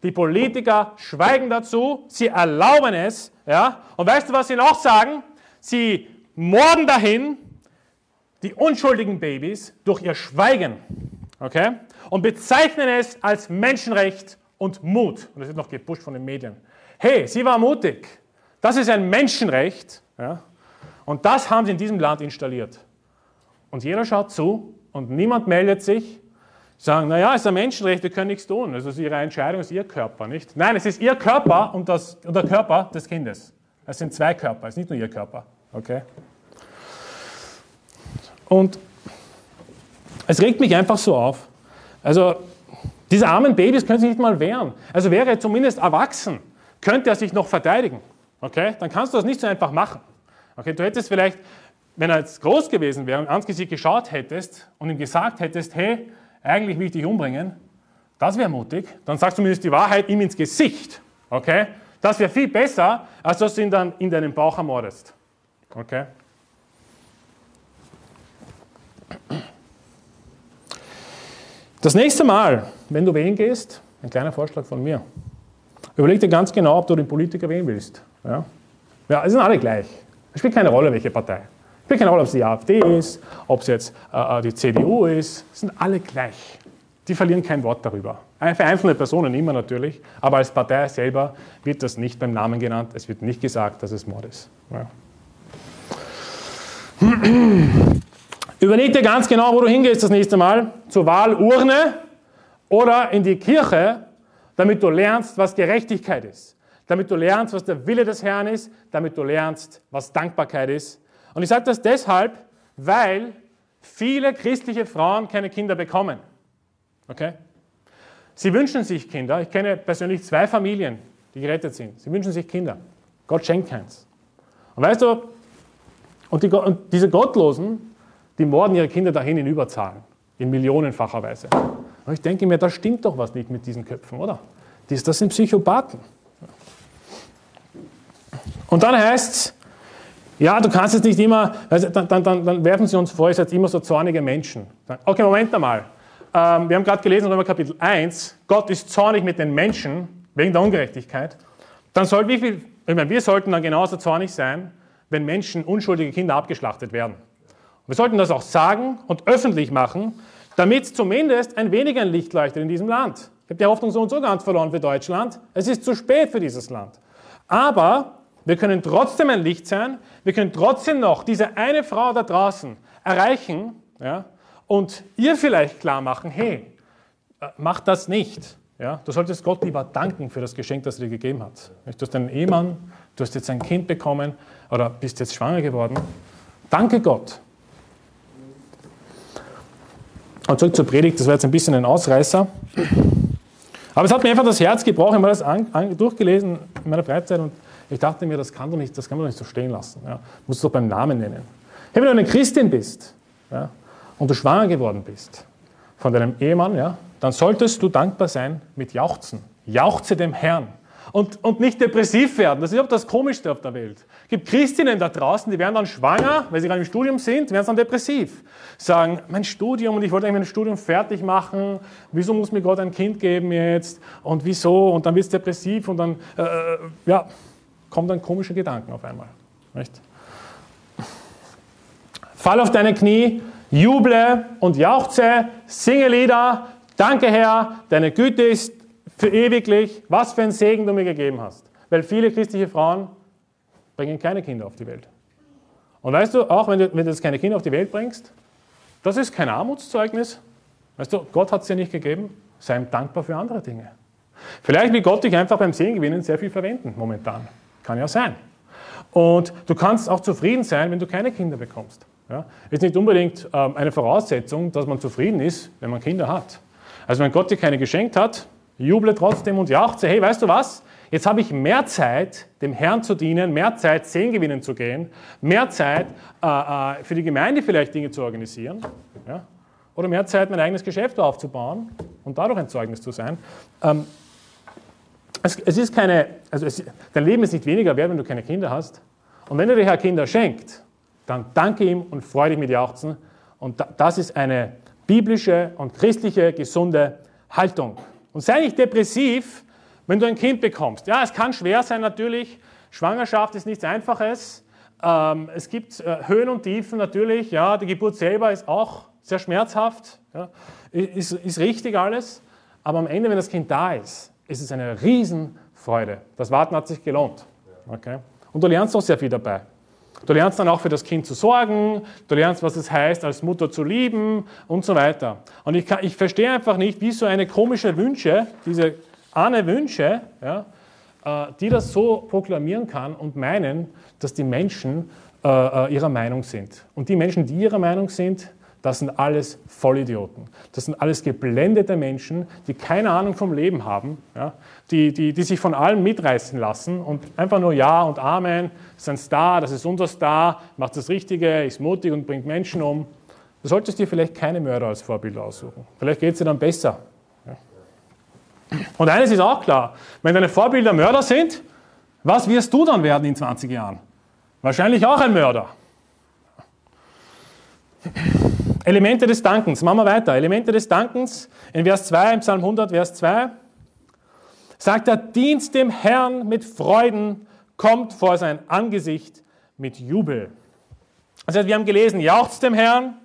Die Politiker schweigen dazu, sie erlauben es, ja, und weißt du, was sie noch sagen? Sie morden dahin, die unschuldigen Babys durch ihr Schweigen okay? und bezeichnen es als Menschenrecht und Mut. Und das wird noch gepusht von den Medien. Hey, sie war mutig. Das ist ein Menschenrecht. Ja? Und das haben sie in diesem Land installiert. Und jeder schaut zu und niemand meldet sich. Sagen, naja, es ist ein Menschenrecht, wir können nichts tun. Also es ist ihre Entscheidung, es ist ihr Körper, nicht? Nein, es ist ihr Körper und, das, und der Körper des Kindes. Es sind zwei Körper, es ist nicht nur ihr Körper. Okay? Und es regt mich einfach so auf. Also, diese armen Babys können sich nicht mal wehren. Also wäre er zumindest erwachsen, könnte er sich noch verteidigen. Okay? Dann kannst du das nicht so einfach machen. Okay? Du hättest vielleicht, wenn er jetzt groß gewesen wäre und ans Gesicht geschaut hättest und ihm gesagt hättest, hey, eigentlich will ich dich umbringen, das wäre mutig. Dann sagst du zumindest die Wahrheit ihm ins Gesicht. Okay? Das wäre viel besser, als dass du ihn dann in deinen Bauch ermordest. Okay? Das nächste Mal, wenn du wählen gehst, ein kleiner Vorschlag von mir, überleg dir ganz genau, ob du den Politiker wählen willst. Ja, ja es sind alle gleich. Es spielt keine Rolle, welche Partei. Spielt keine Rolle, ob es die AfD ist, ob es jetzt äh, äh die CDU ist. Sind alle gleich. Die verlieren kein Wort darüber. Für einzelne Personen immer natürlich, aber als Partei selber wird das nicht beim Namen genannt. Es wird nicht gesagt, dass es Mord ist. Ja. Überleg dir ganz genau, wo du hingehst das nächste Mal. Zur Wahlurne oder in die Kirche, damit du lernst, was Gerechtigkeit ist. Damit du lernst, was der Wille des Herrn ist. Damit du lernst, was Dankbarkeit ist. Und ich sage das deshalb, weil viele christliche Frauen keine Kinder bekommen. Okay? Sie wünschen sich Kinder. Ich kenne persönlich zwei Familien, die gerettet sind. Sie wünschen sich Kinder. Gott schenkt keins. Und weißt du, und, die, und diese Gottlosen, die morden ihre Kinder dahin in Überzahlen, in millionenfacher Weise. Und ich denke mir, da stimmt doch was nicht mit diesen Köpfen, oder? Das sind Psychopathen. Und dann heißt es, ja, du kannst jetzt nicht immer, also dann, dann, dann, werfen sie uns vor, ihr seid immer so zornige Menschen. Okay, Moment einmal. Ähm, wir haben gerade gelesen, Römer Kapitel 1, Gott ist zornig mit den Menschen wegen der Ungerechtigkeit. Dann soll wie viel, ich meine, wir sollten dann genauso zornig sein, wenn Menschen, unschuldige Kinder abgeschlachtet werden. Wir sollten das auch sagen und öffentlich machen, damit zumindest ein wenig ein Licht leuchtet in diesem Land. Ich habe die Hoffnung so und so ganz verloren für Deutschland. Es ist zu spät für dieses Land. Aber wir können trotzdem ein Licht sein. Wir können trotzdem noch diese eine Frau da draußen erreichen ja, und ihr vielleicht klar machen, hey, äh, mach das nicht. Ja, du solltest Gott lieber danken für das Geschenk, das er dir gegeben hat. Du hast einen Ehemann, du hast jetzt ein Kind bekommen oder bist jetzt schwanger geworden. Danke Gott. Und zurück zur Predigt, das war jetzt ein bisschen ein Ausreißer. Aber es hat mir einfach das Herz gebrochen, ich habe das an, an, durchgelesen in meiner Freizeit und ich dachte mir, das kann, doch nicht, das kann man doch nicht so stehen lassen. Ja. Musst du doch beim Namen nennen. Hey, wenn du eine Christin bist ja, und du schwanger geworden bist von deinem Ehemann, ja, dann solltest du dankbar sein mit Jauchzen. Jauchze dem Herrn und, und nicht depressiv werden. Das ist überhaupt das Komischste auf der Welt. Es gibt Christinnen da draußen, die werden dann schwanger, weil sie gerade im Studium sind, werden dann depressiv. Sagen, mein Studium und ich wollte eigentlich mein Studium fertig machen, wieso muss mir Gott ein Kind geben jetzt und wieso und dann wird es depressiv und dann, äh, äh, ja, kommen dann komische Gedanken auf einmal. Nicht? Fall auf deine Knie, juble und jauchze, singe Lieder, danke Herr, deine Güte ist für ewiglich, was für ein Segen du mir gegeben hast. Weil viele christliche Frauen bringen keine Kinder auf die Welt. Und weißt du, auch wenn du, wenn du jetzt keine Kinder auf die Welt bringst, das ist kein Armutszeugnis. Weißt du, Gott hat es dir nicht gegeben, sei ihm dankbar für andere Dinge. Vielleicht will Gott dich einfach beim Segengewinnen sehr viel verwenden, momentan. Kann ja sein. Und du kannst auch zufrieden sein, wenn du keine Kinder bekommst. Ja? Ist nicht unbedingt ähm, eine Voraussetzung, dass man zufrieden ist, wenn man Kinder hat. Also wenn Gott dir keine geschenkt hat, juble trotzdem und jauchze, hey, weißt du was? Jetzt habe ich mehr Zeit, dem Herrn zu dienen, mehr Zeit, Sehen gewinnen zu gehen, mehr Zeit, äh, äh, für die Gemeinde vielleicht Dinge zu organisieren. Ja? Oder mehr Zeit, mein eigenes Geschäft aufzubauen und dadurch ein Zeugnis zu sein. Ähm, es, es, ist keine, also es, dein Leben ist nicht weniger wert, wenn du keine Kinder hast. Und wenn dir der Herr Kinder schenkt, dann danke ihm und freue dich mit Jauchzen. Und das ist eine biblische und christliche gesunde Haltung. Und sei nicht depressiv, wenn du ein Kind bekommst. Ja, es kann schwer sein natürlich. Schwangerschaft ist nichts Einfaches. Ähm, es gibt äh, Höhen und Tiefen natürlich. Ja, die Geburt selber ist auch sehr schmerzhaft. Ja, ist, ist richtig alles. Aber am Ende, wenn das Kind da ist, ist es eine Riesenfreude. Das Warten hat sich gelohnt. Okay? Und du lernst auch sehr viel dabei. Du lernst dann auch für das Kind zu sorgen, du lernst, was es heißt, als Mutter zu lieben und so weiter. Und ich, kann, ich verstehe einfach nicht, wie so eine komische Wünsche, diese Ahne Wünsche, ja, äh, die das so proklamieren kann und meinen, dass die Menschen äh, äh ihrer Meinung sind. Und die Menschen, die ihrer Meinung sind, das sind alles Vollidioten. Das sind alles geblendete Menschen, die keine Ahnung vom Leben haben, ja, die, die, die sich von allem mitreißen lassen und einfach nur Ja und Amen, das ist ein Star, das ist unser Star, macht das Richtige, ist mutig und bringt Menschen um. Du solltest dir vielleicht keine Mörder als Vorbild aussuchen. Vielleicht geht es dir dann besser. Ja. Und eines ist auch klar, wenn deine Vorbilder Mörder sind, was wirst du dann werden in 20 Jahren? Wahrscheinlich auch ein Mörder. Elemente des Dankens. Machen wir weiter. Elemente des Dankens. In Vers 2, im Psalm 100, Vers 2, sagt er, dient dem Herrn mit Freuden, kommt vor sein Angesicht mit Jubel. Das heißt, wir haben gelesen, jauchzt dem Herrn,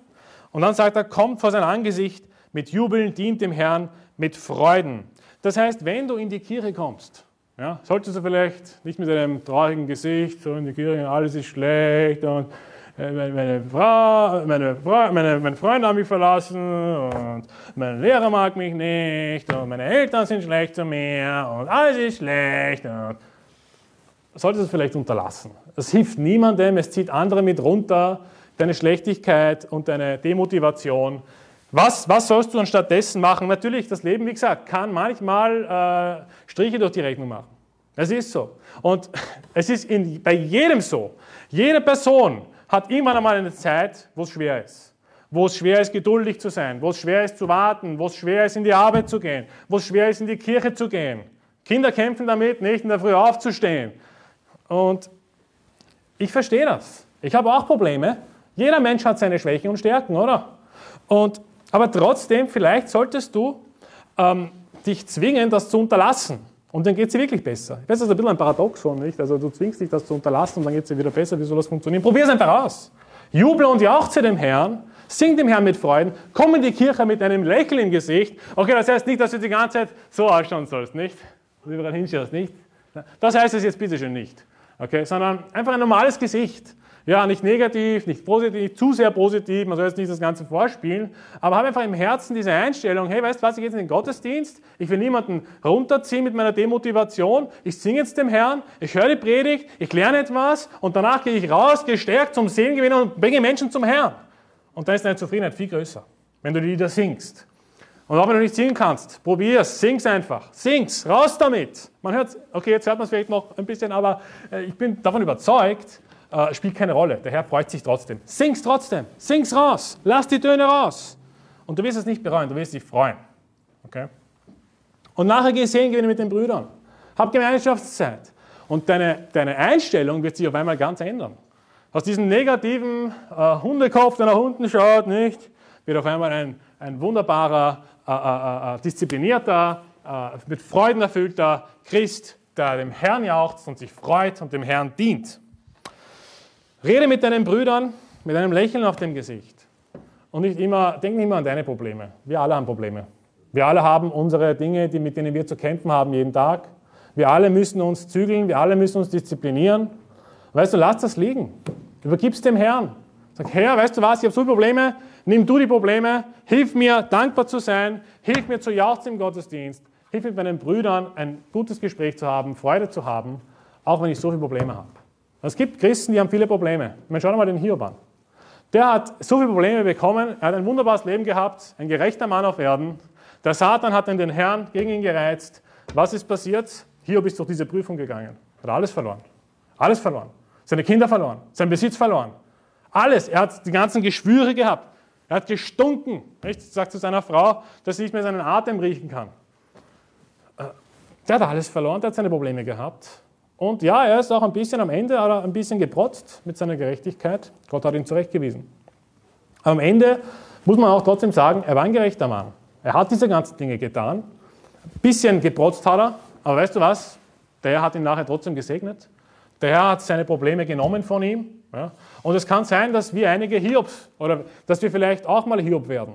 und dann sagt er, kommt vor sein Angesicht mit Jubeln, dient dem Herrn mit Freuden. Das heißt, wenn du in die Kirche kommst, ja, solltest du vielleicht nicht mit einem traurigen Gesicht so in die Kirche, alles ist schlecht und meine Frau, meine, Frau, meine, meine Freunde haben mich verlassen und mein Lehrer mag mich nicht und meine Eltern sind schlecht zu mir und alles ist schlecht. Und solltest du es vielleicht unterlassen. Das hilft niemandem, es zieht andere mit runter, deine Schlechtigkeit und deine Demotivation. Was, was sollst du anstattdessen machen? Natürlich, das Leben, wie gesagt, kann manchmal äh, Striche durch die Rechnung machen. Es ist so. Und es ist in, bei jedem so. Jede Person hat irgendwann einmal eine Zeit, wo es schwer ist. Wo es schwer ist, geduldig zu sein, wo es schwer ist zu warten, wo es schwer ist, in die Arbeit zu gehen, wo es schwer ist, in die Kirche zu gehen. Kinder kämpfen damit, nicht in der Früh aufzustehen. Und ich verstehe das. Ich habe auch Probleme. Jeder Mensch hat seine Schwächen und Stärken, oder? Und, aber trotzdem, vielleicht solltest du ähm, dich zwingen, das zu unterlassen. Und dann geht dir wirklich besser. Ich weiß, das ist ein bisschen ein Paradoxon, nicht? Also du zwingst dich, das zu unterlassen und dann geht dir wieder besser. Wie soll das funktionieren? Probier es einfach aus. Juble und jauchze dem Herrn, sing dem Herrn mit Freuden, komm in die Kirche mit einem Lächeln im Gesicht. Okay, das heißt nicht, dass du die ganze Zeit so ausschauen sollst, nicht? Du überall hinschaust, nicht? Das heißt es jetzt bitte schön nicht. Okay, sondern einfach ein normales Gesicht. Ja, nicht negativ, nicht positiv, zu sehr positiv, man soll jetzt nicht das Ganze vorspielen, aber habe einfach im Herzen diese Einstellung, hey, weißt du was, ich gehe jetzt in den Gottesdienst, ich will niemanden runterziehen mit meiner Demotivation, ich singe jetzt dem Herrn, ich höre die Predigt, ich lerne etwas und danach gehe ich raus, gestärkt zum Seelengewinnen und bringe Menschen zum Herrn. Und dann ist deine Zufriedenheit viel größer, wenn du die Lieder singst. Und auch wenn du nicht singen kannst, probier's, sing's einfach, sing's, raus damit. Man hört, okay, jetzt hört man es vielleicht noch ein bisschen, aber äh, ich bin davon überzeugt, äh, spielt keine Rolle. Der Herr freut sich trotzdem. Sing's trotzdem. Sing's raus. Lass die Töne raus. Und du wirst es nicht bereuen, du wirst dich freuen. Okay? Und nachher geh Seelengewinnen mit den Brüdern. hab Gemeinschaftszeit. Und deine, deine Einstellung wird sich auf einmal ganz ändern. Aus diesem negativen äh, Hundekopf, der nach unten schaut, nicht, wird auf einmal ein, ein wunderbarer, äh, äh, äh disziplinierter, äh, mit Freuden erfüllter Christ, der dem Herrn jauchzt und sich freut und dem Herrn dient. Rede mit deinen Brüdern mit einem Lächeln auf dem Gesicht. Und nicht immer, denk nicht immer an deine Probleme. Wir alle haben Probleme. Wir alle haben unsere Dinge, die, mit denen wir zu kämpfen haben jeden Tag. Wir alle müssen uns zügeln, wir alle müssen uns disziplinieren. Weißt du, lass das liegen. Übergib es dem Herrn. Sag, Herr, weißt du was, ich habe so viele Probleme, nimm du die Probleme, hilf mir, dankbar zu sein, hilf mir zu jauchzen im Gottesdienst, hilf mit meinen Brüdern ein gutes Gespräch zu haben, Freude zu haben, auch wenn ich so viele Probleme habe. Es gibt Christen, die haben viele Probleme. Ich meine, schau dir mal den Hiob an. Der hat so viele Probleme bekommen, er hat ein wunderbares Leben gehabt, ein gerechter Mann auf Erden. Der Satan hat dann den Herrn gegen ihn gereizt. Was ist passiert? Hiob ist durch diese Prüfung gegangen. Hat alles verloren. Alles verloren. Seine Kinder verloren. Sein Besitz verloren. Alles. Er hat die ganzen Geschwüre gehabt. Er hat gestunken. Nicht? Sagt zu seiner Frau, dass sie nicht mehr seinen Atem riechen kann. Äh, der hat alles verloren, der hat seine Probleme gehabt. Und ja, er ist auch ein bisschen am Ende ein bisschen geprotzt mit seiner Gerechtigkeit. Gott hat ihn zurechtgewiesen. Aber am Ende muss man auch trotzdem sagen, er war ein gerechter Mann. Er hat diese ganzen Dinge getan. Ein bisschen geprotzt hat er, aber weißt du was? Der Herr hat ihn nachher trotzdem gesegnet. Der Herr hat seine Probleme genommen von ihm. Ja? Und es kann sein, dass wir einige Hiobs oder dass wir vielleicht auch mal Hiob werden.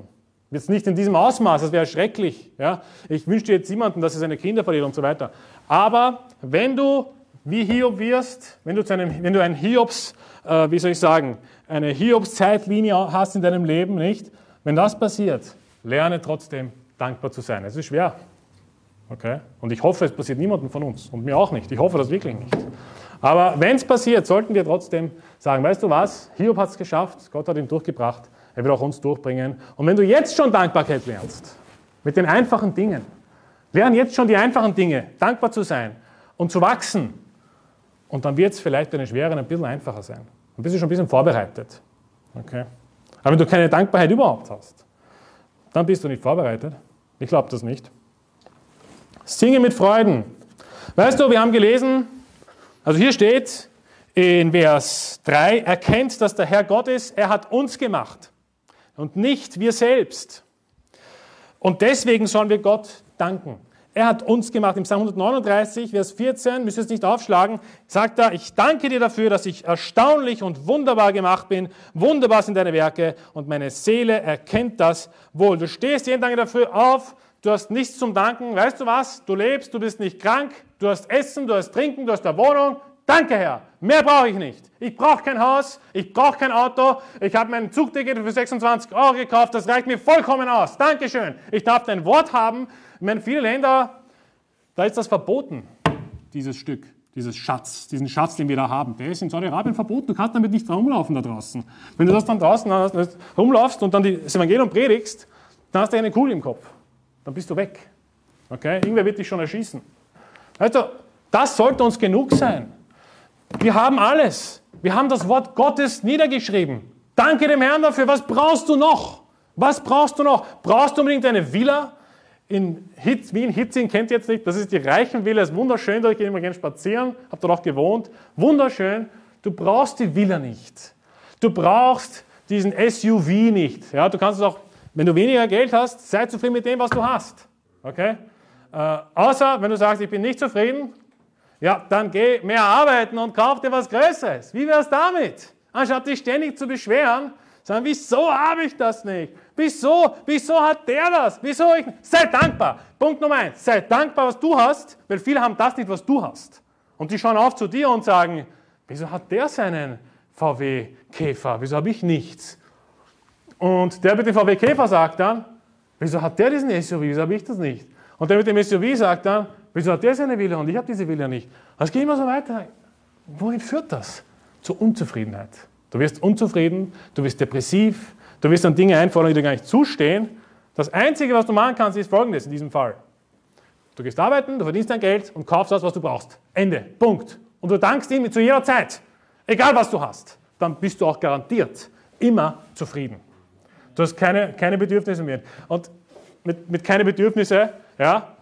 Jetzt nicht in diesem Ausmaß, das wäre schrecklich. Ja? Ich wünsche jetzt niemanden, dass er seine Kinder verliert und so weiter. Aber wenn du wie Hiob wirst, wenn du, einem, wenn du ein Hiobs, äh, wie soll ich sagen, eine Hiobs-Zeitlinie hast in deinem Leben, nicht? Wenn das passiert, lerne trotzdem dankbar zu sein. Es ist schwer. Okay? Und ich hoffe, es passiert niemandem von uns und mir auch nicht. Ich hoffe das wirklich nicht. Aber wenn es passiert, sollten wir trotzdem sagen, weißt du was, Hiob hat es geschafft, Gott hat ihn durchgebracht, er wird auch uns durchbringen. Und wenn du jetzt schon Dankbarkeit lernst, mit den einfachen Dingen, lern jetzt schon die einfachen Dinge, dankbar zu sein und zu wachsen, und dann wird es vielleicht bei den schweren ein bisschen einfacher sein. Dann bist du schon ein bisschen vorbereitet. Okay? Aber wenn du keine Dankbarkeit überhaupt hast, dann bist du nicht vorbereitet. Ich glaube das nicht. Singe mit Freuden. Weißt du, wir haben gelesen, also hier steht in Vers 3, erkennt, dass der Herr Gott ist, er hat uns gemacht und nicht wir selbst. Und deswegen sollen wir Gott danken. Er hat uns gemacht. Im Psalm 139, Vers 14, müsst ihr es nicht aufschlagen, sagt er, ich danke dir dafür, dass ich erstaunlich und wunderbar gemacht bin. Wunderbar sind deine Werke und meine Seele erkennt das wohl. Du stehst jeden Tag dafür auf, du hast nichts zum Danken. Weißt du was? Du lebst, du bist nicht krank, du hast Essen, du hast Trinken, du hast eine Wohnung. Danke, Herr. Mehr brauche ich nicht. Ich brauche kein Haus, ich brauche kein Auto, ich habe mein Zugticket für 26 Euro gekauft, das reicht mir vollkommen aus. Dankeschön. Ich darf dein Wort haben, ich meine, viele Länder, da ist das verboten, dieses Stück, dieses Schatz, diesen Schatz, den wir da haben. Der ist in Saudi-Arabien verboten. Du kannst damit nicht rumlaufen da draußen. Wenn du das dann draußen rumlaufst und dann das Evangelium predigst, dann hast du eine Kugel im Kopf. Dann bist du weg. Okay? Irgendwer wird dich schon erschießen. Also, das sollte uns genug sein. Wir haben alles. Wir haben das Wort Gottes niedergeschrieben. Danke dem Herrn dafür. Was brauchst du noch? Was brauchst du noch? Brauchst du unbedingt eine Villa? in Hitz, Wien, Hitzing kennt ihr jetzt nicht, das ist die Reichenvilla, ist wunderschön, da gehe ich immer gerne spazieren, habe dort auch gewohnt, wunderschön. Du brauchst die Villa nicht. Du brauchst diesen SUV nicht. Ja, du kannst es auch, wenn du weniger Geld hast, sei zufrieden mit dem, was du hast. Okay? Äh, außer, wenn du sagst, ich bin nicht zufrieden, ja, dann geh mehr arbeiten und kauf dir was Größeres. Wie wäre es damit? Anstatt dich ständig zu beschweren, sagen, wieso habe ich das nicht? Wieso? Wieso hat der das? Wieso ich? Sei dankbar. Punkt Nummer eins. Sei dankbar, was du hast, weil viele haben das nicht, was du hast. Und die schauen auf zu dir und sagen, wieso hat der seinen VW Käfer? Wieso habe ich nichts? Und der mit dem VW Käfer sagt dann, wieso hat der diesen SUV? Wieso habe ich das nicht? Und der mit dem SUV sagt dann, wieso hat der seine Villa und ich habe diese Villa nicht? Das geht immer so weiter. Wohin führt das? Zur Unzufriedenheit. Du wirst unzufrieden, du wirst depressiv, Du wirst dann Dinge einfordern, die dir gar nicht zustehen. Das Einzige, was du machen kannst, ist folgendes in diesem Fall. Du gehst arbeiten, du verdienst dein Geld und kaufst das, was du brauchst. Ende. Punkt. Und du dankst ihm zu jeder Zeit. Egal, was du hast. Dann bist du auch garantiert immer zufrieden. Du hast keine, keine Bedürfnisse mehr. Und mit, mit keine Bedürfnisse, ja,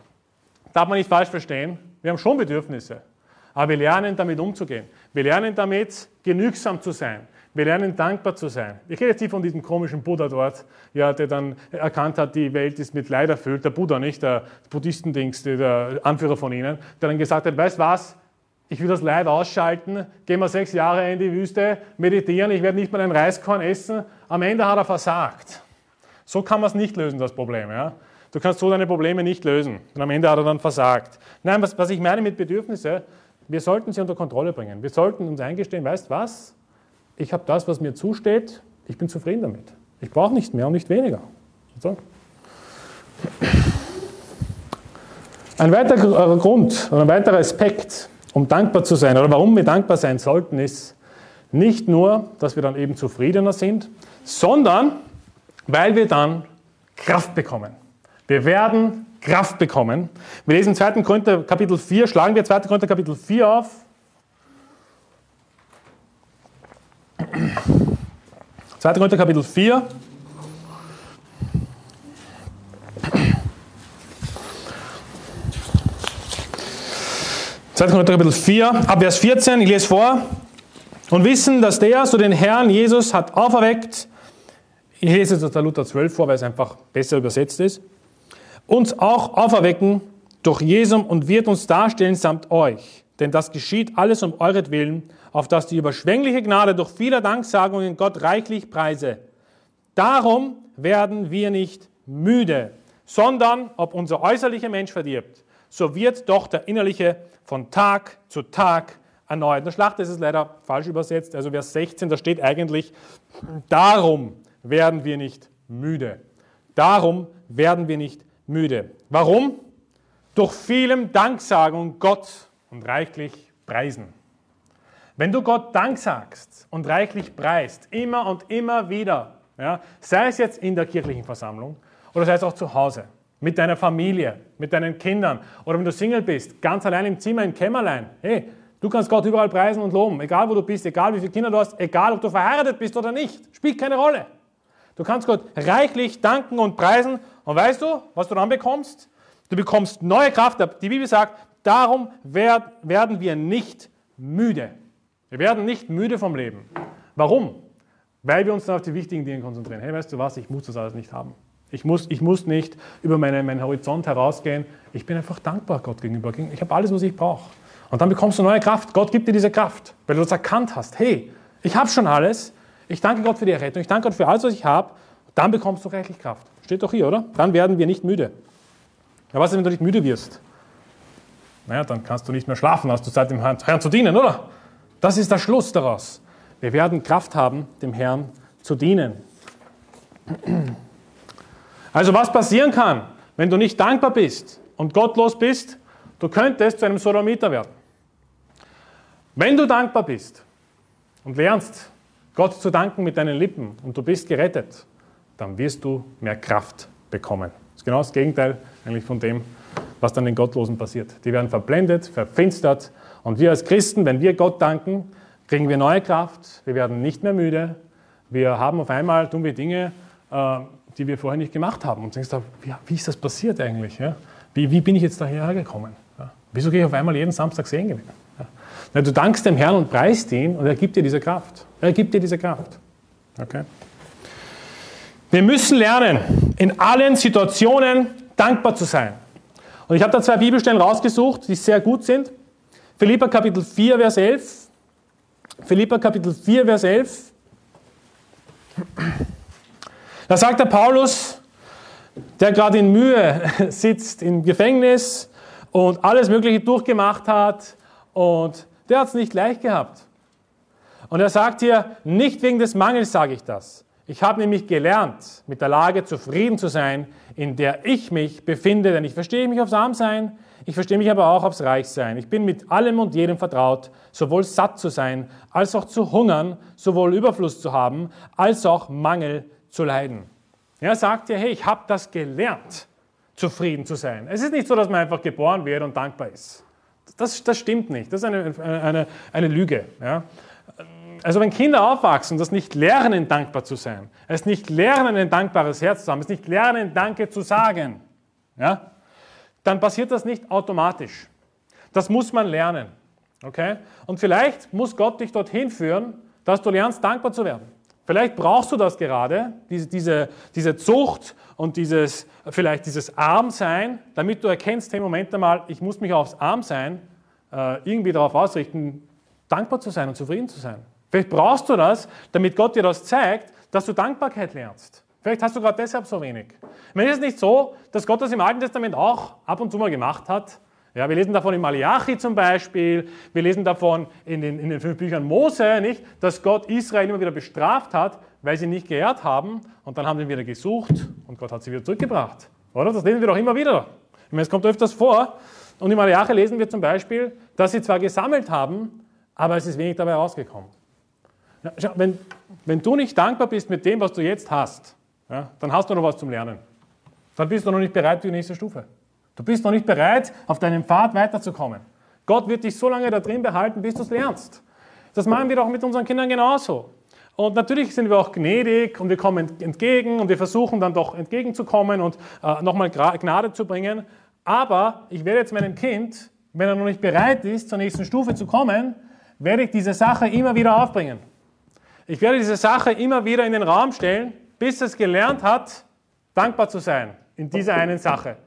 darf man nicht falsch verstehen. Wir haben schon Bedürfnisse. Aber wir lernen damit umzugehen. Wir lernen damit genügsam zu sein. Wir lernen dankbar zu sein. Ich rede jetzt nicht von diesem komischen Buddha dort, ja, der dann erkannt hat, die Welt ist mit Leid erfüllt. Der Buddha, nicht der Buddhistendings, der Anführer von ihnen, der dann gesagt hat, weißt was, ich will das Leid ausschalten, gehen wir sechs Jahre in die Wüste, meditieren, ich werde nicht mal ein Reiskorn essen. Am Ende hat er versagt. So kann man es nicht lösen, das Problem. Ja? Du kannst so deine Probleme nicht lösen. Und am Ende hat er dann versagt. Nein, was, was ich meine mit Bedürfnisse, wir sollten sie unter Kontrolle bringen. Wir sollten uns eingestehen, weißt was? Ich habe das, was mir zusteht, ich bin zufrieden damit. Ich brauche nicht mehr und nicht weniger. So. Ein weiterer Grund oder ein weiterer Aspekt, um dankbar zu sein oder warum wir dankbar sein sollten, ist nicht nur, dass wir dann eben zufriedener sind, sondern weil wir dann Kraft bekommen. Wir werden Kraft bekommen. Wir lesen 2. Korinther Kapitel 4, schlagen wir 2. Korinther Kapitel 4 auf. 2. Korinther Kapitel 4. Zweiter Korinther Kapitel 4, ab Vers 14, ich lese vor. Und wissen, dass der, so den Herrn Jesus hat auferweckt, ich lese jetzt aus der Luther 12 vor, weil es einfach besser übersetzt ist, uns auch auferwecken durch Jesum und wird uns darstellen samt euch. Denn das geschieht alles um euretwillen, auf dass die überschwängliche Gnade durch viele Danksagungen Gott reichlich preise. Darum werden wir nicht müde, sondern ob unser äußerlicher Mensch verdirbt, so wird doch der innerliche von Tag zu Tag erneuert. In der Schlacht ist es leider falsch übersetzt, also Vers 16, da steht eigentlich, darum werden wir nicht müde. Darum werden wir nicht müde. Warum? Durch vielem Danksagung Gott und reichlich preisen. Wenn du Gott Dank sagst und reichlich preist, immer und immer wieder, ja, sei es jetzt in der kirchlichen Versammlung oder sei es auch zu Hause, mit deiner Familie, mit deinen Kindern oder wenn du Single bist, ganz allein im Zimmer, im Kämmerlein, hey, du kannst Gott überall preisen und loben, egal wo du bist, egal wie viele Kinder du hast, egal ob du verheiratet bist oder nicht, spielt keine Rolle. Du kannst Gott reichlich danken und preisen und weißt du, was du dann bekommst? Du bekommst neue Kraft. Die Bibel sagt, darum werden wir nicht müde. Wir werden nicht müde vom Leben. Warum? Weil wir uns dann auf die wichtigen Dinge konzentrieren. Hey, weißt du was, ich muss das alles nicht haben. Ich muss, ich muss nicht über meine, meinen Horizont herausgehen. Ich bin einfach dankbar Gott gegenüber. Ich habe alles, was ich brauche. Und dann bekommst du neue Kraft. Gott gibt dir diese Kraft, weil du das erkannt hast. Hey, ich habe schon alles. Ich danke Gott für die Errettung. Ich danke Gott für alles, was ich habe. Dann bekommst du reichlich Kraft. Steht doch hier, oder? Dann werden wir nicht müde. Ja, was ist, wenn du nicht müde wirst? Naja, dann kannst du nicht mehr schlafen, hast du Zeit, dem Herrn zu dienen, oder? Das ist der Schluss daraus. Wir werden Kraft haben, dem Herrn zu dienen. Also was passieren kann, wenn du nicht dankbar bist und gottlos bist, du könntest zu einem Sodomiter werden. Wenn du dankbar bist und lernst, Gott zu danken mit deinen Lippen und du bist gerettet, dann wirst du mehr Kraft bekommen. Das ist genau das Gegenteil eigentlich von dem, was dann den Gottlosen passiert. Die werden verblendet, verfinstert und wir als Christen, wenn wir Gott danken, kriegen wir neue Kraft, wir werden nicht mehr müde, wir haben auf einmal, tun wir Dinge, äh, die wir vorher nicht gemacht haben und denkst, wie, ist das passiert eigentlich? Wie, bin ich jetzt daher gekommen? Wieso gehe ich auf einmal jeden Samstag sehen gewinnen? Du dankst dem Herrn und preist ihn und er gibt dir diese Kraft. Er gibt dir diese Kraft. Okay? Wir müssen lernen, in allen Situationen dankbar zu sein. Und ich habe da zwei Bibelstellen rausgesucht, die sehr gut sind. Philippa Kapitel 4, Vers 11. Philippa Kapitel 4, Vers 11. Da sagt der Paulus, der gerade in Mühe sitzt im Gefängnis und alles Mögliche durchgemacht hat und der hat es nicht leicht gehabt. Und er sagt hier, nicht wegen des Mangels sage ich das, ich habe nämlich gelernt, mit der Lage zufrieden zu sein, in der ich mich befinde, denn ich verstehe mich aufs Armsein, ich verstehe mich aber auch aufs Reichsein. Ich bin mit allem und jedem vertraut, sowohl satt zu sein, als auch zu hungern, sowohl Überfluss zu haben, als auch Mangel zu leiden. Er sagt ja, hey, ich habe das gelernt, zufrieden zu sein. Es ist nicht so, dass man einfach geboren wird und dankbar ist. Das, das stimmt nicht. Das ist eine, eine, eine Lüge. Ja? Also wenn Kinder aufwachsen, das nicht lernen, dankbar zu sein, es nicht lernen, ein dankbares Herz zu haben, es nicht lernen, Danke zu sagen, ja, dann passiert das nicht automatisch. Das muss man lernen. Okay? Und vielleicht muss Gott dich dorthin führen, dass du lernst, dankbar zu werden. Vielleicht brauchst du das gerade, diese, diese, diese Zucht und dieses, vielleicht dieses Armsein, damit du erkennst, hey, Moment einmal, ich muss mich aufs Armsein äh, irgendwie darauf ausrichten, dankbar zu sein und zufrieden zu sein. Vielleicht brauchst du das, damit Gott dir das zeigt, dass du Dankbarkeit lernst. Vielleicht hast du gerade deshalb so wenig. Ich meine, ist es nicht so, dass Gott das im Alten Testament auch ab und zu mal gemacht hat? Ja, wir lesen davon in Malachi zum Beispiel, wir lesen davon in den, in den fünf Büchern Mose, nicht, dass Gott Israel immer wieder bestraft hat, weil sie nicht geehrt haben und dann haben sie ihn wieder gesucht und Gott hat sie wieder zurückgebracht. Oder? Das lesen wir doch immer wieder. Ich meine, es kommt öfters vor. Und in Malachi lesen wir zum Beispiel, dass sie zwar gesammelt haben, aber es ist wenig dabei rausgekommen. Ja, schau, wenn, wenn du nicht dankbar bist mit dem, was du jetzt hast, ja, dann hast du noch was zum Lernen. Dann bist du noch nicht bereit für die nächste Stufe. Du bist noch nicht bereit, auf deinem Pfad weiterzukommen. Gott wird dich so lange da drin behalten, bis du es lernst. Das machen wir doch mit unseren Kindern genauso. Und natürlich sind wir auch gnädig und wir kommen entgegen und wir versuchen dann doch entgegenzukommen und äh, nochmal Gnade zu bringen. Aber ich werde jetzt meinem Kind, wenn er noch nicht bereit ist, zur nächsten Stufe zu kommen, werde ich diese Sache immer wieder aufbringen. Ich werde diese Sache immer wieder in den Raum stellen, bis es gelernt hat, dankbar zu sein in dieser einen Sache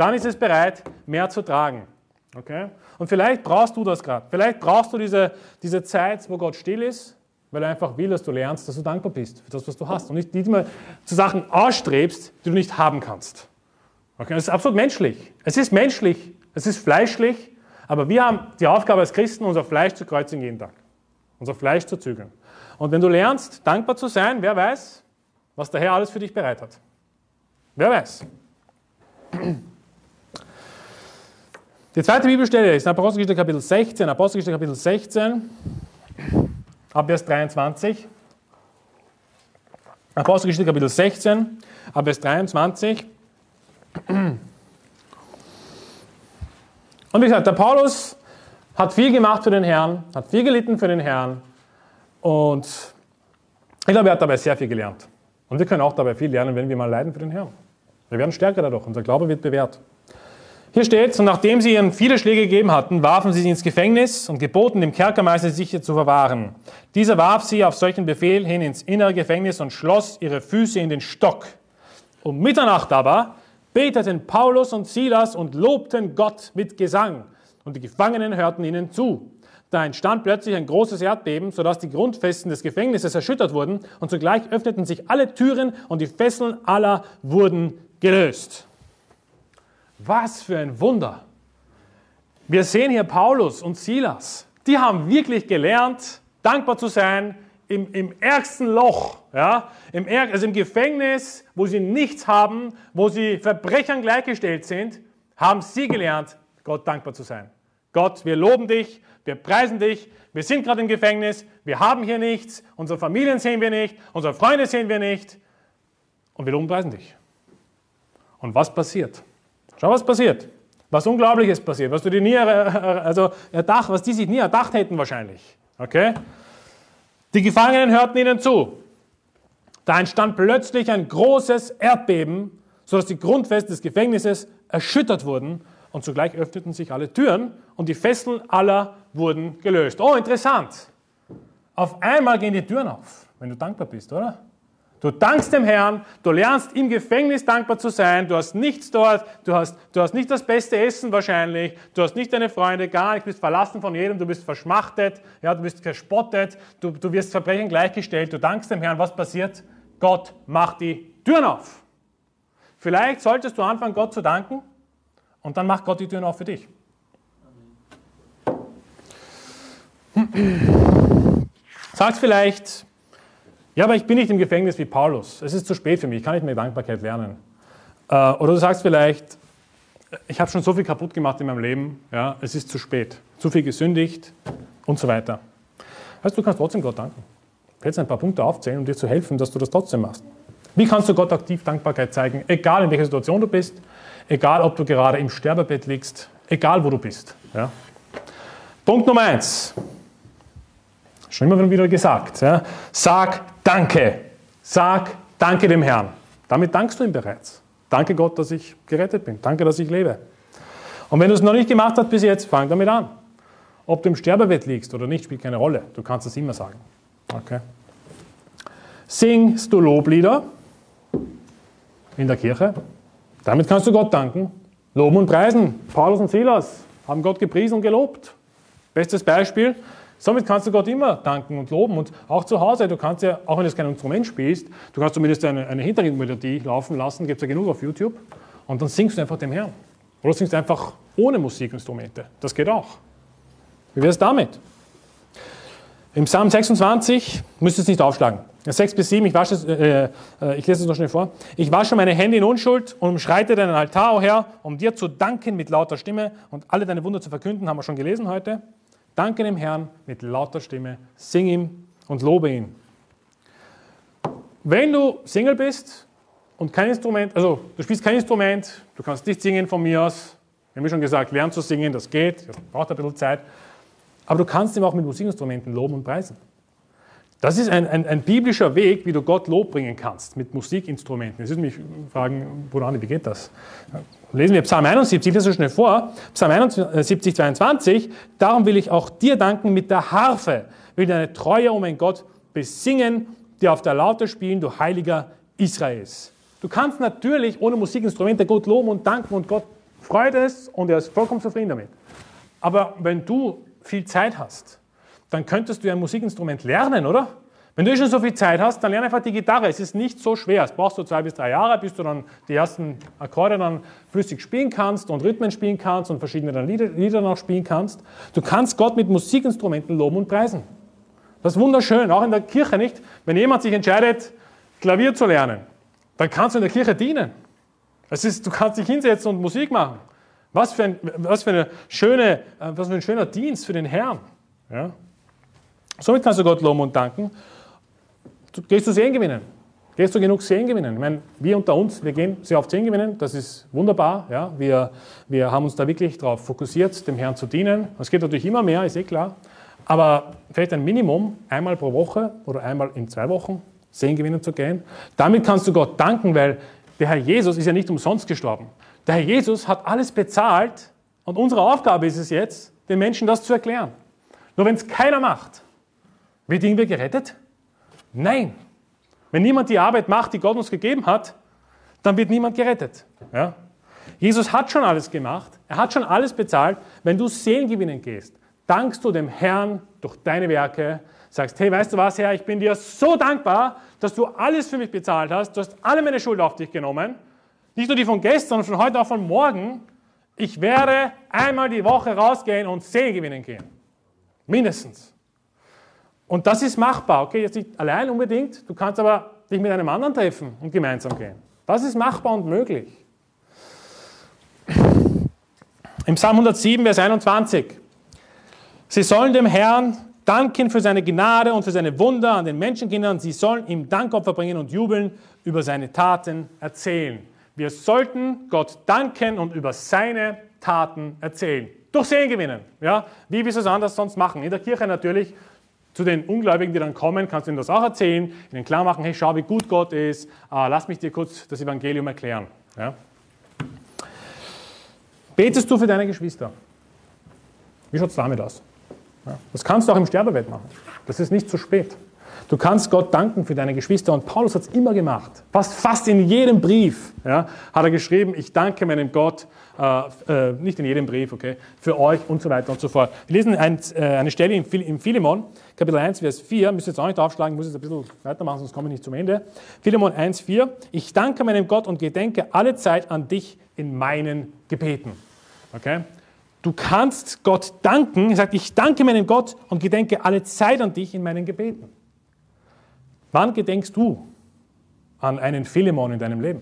dann ist es bereit, mehr zu tragen. Okay? Und vielleicht brauchst du das gerade. Vielleicht brauchst du diese, diese Zeit, wo Gott still ist, weil er einfach will, dass du lernst, dass du dankbar bist für das, was du hast. Und nicht, immer zu Sachen ausstrebst, die du nicht haben kannst. Okay? Das ist absolut menschlich. Es ist menschlich, es ist fleischlich, aber wir haben die Aufgabe als Christen, unser Fleisch zu kreuzen jeden Tag. Unser Fleisch zu zügeln. Und wenn du lernst, dankbar zu sein, wer weiß, was der Herr alles für dich bereit hat. Wer weiß. Die zweite Bibelstelle ist in Apostelgeschichte Kapitel 16, Apostelgeschichte Kapitel 16, ab Vers 23. Apostelgeschichte Kapitel 16, ab Vers 23. Und wie gesagt, der Paulus hat viel gemacht für den Herrn, hat viel gelitten für den Herrn und ich glaube, er hat dabei sehr viel gelernt. Und wir können auch dabei viel lernen, wenn wir mal leiden für den Herrn. Wir werden stärker dadurch, unser Glaube wird bewährt. Hier steht, und nachdem sie ihnen viele Schläge gegeben hatten, warfen sie sie ins Gefängnis und geboten dem Kerkermeister sicher zu verwahren. Dieser warf sie auf solchen Befehl hin ins innere Gefängnis und schloss ihre Füße in den Stock. Um Mitternacht aber beteten Paulus und Silas und lobten Gott mit Gesang, und die Gefangenen hörten ihnen zu. Da entstand plötzlich ein großes Erdbeben, sodass die Grundfesten des Gefängnisses erschüttert wurden, und zugleich öffneten sich alle Türen und die Fesseln aller wurden gelöst. Was für ein Wunder. Wir sehen hier Paulus und Silas. Die haben wirklich gelernt, dankbar zu sein im, im ärgsten Loch, ja, im, also im Gefängnis, wo sie nichts haben, wo sie Verbrechern gleichgestellt sind, haben sie gelernt, Gott dankbar zu sein. Gott, wir loben dich, wir preisen dich, wir sind gerade im Gefängnis, wir haben hier nichts, unsere Familien sehen wir nicht, unsere Freunde sehen wir nicht und wir preisen dich. Und was passiert? Schau, was passiert. Was Unglaubliches passiert, was du dir nie also erdacht, was die sich nie erdacht hätten wahrscheinlich. Okay? Die Gefangenen hörten ihnen zu. Da entstand plötzlich ein großes Erdbeben, sodass die Grundfeste des Gefängnisses erschüttert wurden und zugleich öffneten sich alle Türen und die Fesseln aller wurden gelöst. Oh, interessant. Auf einmal gehen die Türen auf, wenn du dankbar bist, oder? Du dankst dem Herrn, du lernst im Gefängnis dankbar zu sein, du hast nichts dort, du hast, du hast nicht das beste Essen wahrscheinlich, du hast nicht deine Freunde, gar nicht, du bist verlassen von jedem, du bist verschmachtet, ja, du bist verspottet, du, du wirst Verbrechen gleichgestellt, du dankst dem Herrn, was passiert? Gott macht die Türen auf. Vielleicht solltest du anfangen, Gott zu danken und dann macht Gott die Türen auf für dich. Sagst vielleicht, ja, aber ich bin nicht im Gefängnis wie Paulus. Es ist zu spät für mich. Ich kann nicht mehr Dankbarkeit lernen. Äh, oder du sagst vielleicht, ich habe schon so viel kaputt gemacht in meinem Leben. Ja, es ist zu spät. Zu viel gesündigt und so weiter. Weißt du, du kannst trotzdem Gott danken. Ich werde jetzt ein paar Punkte aufzählen, um dir zu helfen, dass du das trotzdem machst. Wie kannst du Gott aktiv Dankbarkeit zeigen? Egal in welcher Situation du bist, egal ob du gerade im Sterbebett liegst, egal wo du bist. Ja? Punkt Nummer eins. Schon immer wieder gesagt. Ja? Sag Danke. Sag Danke dem Herrn. Damit dankst du ihm bereits. Danke Gott, dass ich gerettet bin. Danke, dass ich lebe. Und wenn du es noch nicht gemacht hast bis jetzt, fang damit an. Ob du im Sterbebett liegst oder nicht, spielt keine Rolle. Du kannst es immer sagen. Okay. Singst du Loblieder in der Kirche? Damit kannst du Gott danken. Loben und preisen. Paulus und Silas haben Gott gepriesen und gelobt. Bestes Beispiel. Somit kannst du Gott immer danken und loben. Und auch zu Hause, du kannst ja, auch wenn du kein Instrument spielst, du kannst zumindest eine, eine Hintergrundmelodie laufen lassen, gibt es ja genug auf YouTube. Und dann singst du einfach dem Herrn. Oder singst einfach ohne Musikinstrumente. Das geht auch. Wie wäre es damit? Im Psalm 26, müsst ihr es nicht aufschlagen. 6 bis 7, ich, wasche, äh, äh, ich lese es noch schnell vor. Ich wasche meine Hände in Unschuld und umschreite deinen Altar, o oh Herr, um dir zu danken mit lauter Stimme und alle deine Wunder zu verkünden, haben wir schon gelesen heute. Danke dem Herrn mit lauter Stimme, sing ihm und lobe ihn. Wenn du Single bist und kein Instrument, also du spielst kein Instrument, du kannst nicht singen von mir aus, wir haben schon gesagt, lern zu singen, das geht, das braucht ein bisschen Zeit, aber du kannst ihm auch mit Musikinstrumenten loben und preisen. Das ist ein, ein, ein, biblischer Weg, wie du Gott Lob bringen kannst mit Musikinstrumenten. Jetzt mich fragen, Bruder Andi, wie geht das? Lesen wir Psalm 71, das so schnell vor. Psalm 71, 22. Darum will ich auch dir danken mit der Harfe, will deine Treue, oh mein Gott, besingen, die auf der Laute spielen, du heiliger Israels. Du kannst natürlich ohne Musikinstrumente Gott loben und danken und Gott freut es und er ist vollkommen zufrieden damit. Aber wenn du viel Zeit hast, dann könntest du ein Musikinstrument lernen, oder? Wenn du schon so viel Zeit hast, dann lerne einfach die Gitarre. Es ist nicht so schwer. Es brauchst du zwei bis drei Jahre, bis du dann die ersten Akkorde dann flüssig spielen kannst und Rhythmen spielen kannst und verschiedene Lieder, Lieder noch spielen kannst. Du kannst Gott mit Musikinstrumenten loben und preisen. Das ist wunderschön, auch in der Kirche nicht. Wenn jemand sich entscheidet, Klavier zu lernen, dann kannst du in der Kirche dienen. Es ist, du kannst dich hinsetzen und Musik machen. Was für ein, was für eine schöne, äh, was für ein schöner Dienst für den Herrn. Ja? Somit kannst du Gott loben und danken. Du, gehst du Sehen gewinnen? Gehst du genug Sehen gewinnen? Ich meine, wir unter uns, wir gehen sehr oft Sehen gewinnen, das ist wunderbar. Ja? Wir, wir haben uns da wirklich darauf fokussiert, dem Herrn zu dienen. Es geht natürlich immer mehr, ist eh klar. Aber vielleicht ein Minimum, einmal pro Woche oder einmal in zwei Wochen Sehen gewinnen zu gehen. Damit kannst du Gott danken, weil der Herr Jesus ist ja nicht umsonst gestorben. Der Herr Jesus hat alles bezahlt und unsere Aufgabe ist es jetzt, den Menschen das zu erklären. Nur wenn es keiner macht, wird irgendwer gerettet? Nein. Wenn niemand die Arbeit macht, die Gott uns gegeben hat, dann wird niemand gerettet. Ja? Jesus hat schon alles gemacht, er hat schon alles bezahlt. Wenn du Seelen gewinnen gehst, dankst du dem Herrn durch deine Werke, sagst, hey, weißt du was, Herr, ich bin dir so dankbar, dass du alles für mich bezahlt hast, du hast alle meine Schuld auf dich genommen, nicht nur die von gestern, sondern von heute, auch von morgen. Ich werde einmal die Woche rausgehen und Seelen gewinnen gehen. Mindestens. Und das ist machbar, okay? Jetzt nicht allein unbedingt, du kannst aber dich mit einem anderen treffen und gemeinsam gehen. Das ist machbar und möglich. Im Psalm 107, Vers 21. Sie sollen dem Herrn danken für seine Gnade und für seine Wunder an den Menschenkindern. Sie sollen ihm Dankopfer bringen und jubeln, über seine Taten erzählen. Wir sollten Gott danken und über seine Taten erzählen. Durch Sehen gewinnen. Ja? Wie willst du es anders sonst machen? In der Kirche natürlich zu den Ungläubigen, die dann kommen, kannst du ihnen das auch erzählen, ihnen klar machen, hey, schau, wie gut Gott ist, äh, lass mich dir kurz das Evangelium erklären. Ja? Betest du für deine Geschwister? Wie schaut es damit aus? Ja? Das kannst du auch im Sterbebett machen. Das ist nicht zu spät. Du kannst Gott danken für deine Geschwister und Paulus hat es immer gemacht. Fast, fast in jedem Brief ja, hat er geschrieben, ich danke meinem Gott, äh, äh, nicht in jedem Brief, okay, für euch und so weiter und so fort. Wir lesen ein, äh, eine Stelle im Philemon, Kapitel 1, Vers 4, müsst ihr jetzt auch nicht aufschlagen, muss jetzt ein bisschen weitermachen, sonst komme ich nicht zum Ende. Philemon 1, 4, ich danke meinem Gott und gedenke alle Zeit an dich in meinen Gebeten. Okay? Du kannst Gott danken, er sagt, ich danke meinem Gott und gedenke alle Zeit an dich in meinen Gebeten. Wann gedenkst du an einen Philemon in deinem Leben?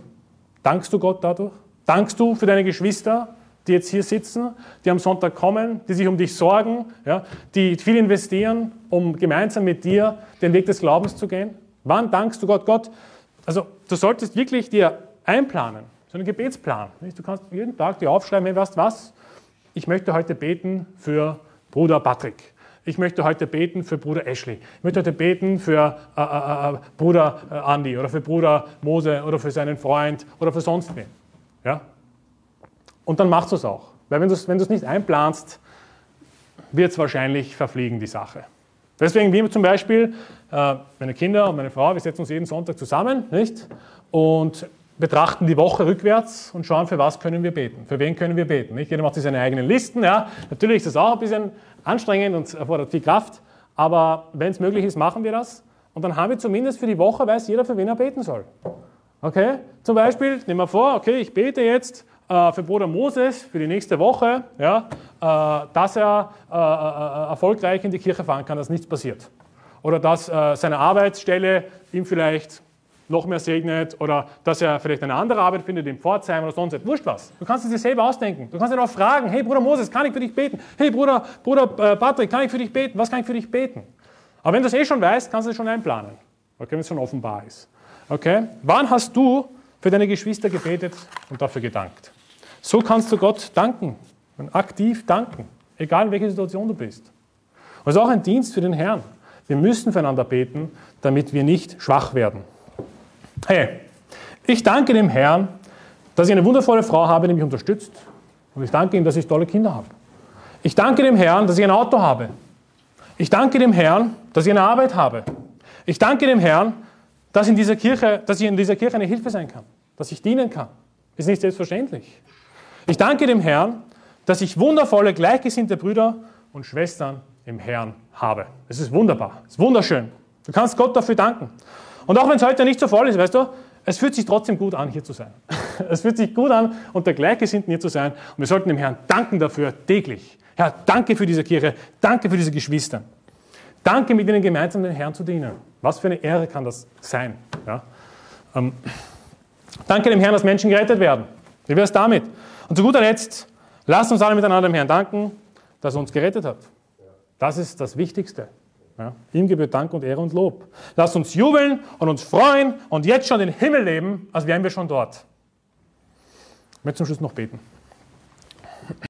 Dankst du Gott dadurch? Dankst du für deine Geschwister, die jetzt hier sitzen, die am Sonntag kommen, die sich um dich sorgen, ja, die viel investieren, um gemeinsam mit dir den Weg des Glaubens zu gehen? Wann dankst du Gott? Gott, also du solltest wirklich dir einplanen, so einen Gebetsplan. Du kannst jeden Tag dir aufschreiben, hey, weißt was? Ich möchte heute beten für Bruder Patrick. Ich möchte heute beten für Bruder Ashley. Ich möchte heute beten für äh, äh, äh, Bruder äh, Andy oder für Bruder Mose oder für seinen Freund oder für sonst wen. Ja? Und dann machst du es auch. Weil wenn du es wenn nicht einplanst, wird es wahrscheinlich verfliegen, die Sache. Deswegen, wir zum Beispiel, äh, meine Kinder und meine Frau, wir setzen uns jeden Sonntag zusammen, nicht? Und betrachten die Woche rückwärts und schauen, für was können wir beten, für wen können wir beten. Nicht? Jeder macht sich seine eigenen Listen. Ja. Natürlich ist das auch ein bisschen anstrengend und erfordert viel Kraft, aber wenn es möglich ist, machen wir das. Und dann haben wir zumindest für die Woche, weiß jeder, für wen er beten soll. Okay? Zum Beispiel, nehmen wir vor, okay, ich bete jetzt äh, für Bruder Moses für die nächste Woche, ja, äh, dass er äh, äh erfolgreich in die Kirche fahren kann, dass nichts passiert. Oder dass äh, seine Arbeitsstelle ihm vielleicht noch mehr segnet oder dass er vielleicht eine andere Arbeit findet in Pforzheim oder sonst etwas. Wurscht was. Du kannst es dir selber ausdenken. Du kannst ihn auch fragen, hey Bruder Moses, kann ich für dich beten? Hey Bruder, Bruder äh, Patrick, kann ich für dich beten? Was kann ich für dich beten? Aber wenn du es eh schon weißt, kannst du es schon einplanen. Okay, wenn es schon offenbar ist. Okay? Wann hast du für deine Geschwister gebetet und dafür gedankt? So kannst du Gott danken und aktiv danken, egal in welcher Situation du bist. Und es ist auch ein Dienst für den Herrn. Wir müssen füreinander beten, damit wir nicht schwach werden. Hey, ich danke dem Herrn, dass ich eine wundervolle Frau habe, die mich unterstützt. Und ich danke ihm, dass ich tolle Kinder habe. Ich danke dem Herrn, dass ich ein Auto habe. Ich danke dem Herrn, dass ich eine Arbeit habe. Ich danke dem Herrn, dass, in dieser Kirche, dass ich in dieser Kirche eine Hilfe sein kann, dass ich dienen kann. Ist nicht selbstverständlich. Ich danke dem Herrn, dass ich wundervolle, gleichgesinnte Brüder und Schwestern im Herrn habe. Es ist wunderbar, es ist wunderschön. Du kannst Gott dafür danken. Und auch wenn es heute nicht so voll ist, weißt du, es fühlt sich trotzdem gut an, hier zu sein. Es fühlt sich gut an, unter Gleichgesinnten hier zu sein. Und wir sollten dem Herrn danken dafür täglich. Herr, danke für diese Kirche, danke für diese Geschwister. Danke, mit ihnen gemeinsam den Herrn zu dienen. Was für eine Ehre kann das sein? Ja? Ähm, danke dem Herrn, dass Menschen gerettet werden. Wie wäre es damit? Und zu guter Letzt, lasst uns alle miteinander dem Herrn danken, dass er uns gerettet hat. Das ist das Wichtigste. Ja, ihm gebührt Dank und Ehre und Lob. Lasst uns jubeln und uns freuen und jetzt schon den Himmel leben, als wären wir schon dort. Ich möchte zum Schluss noch beten.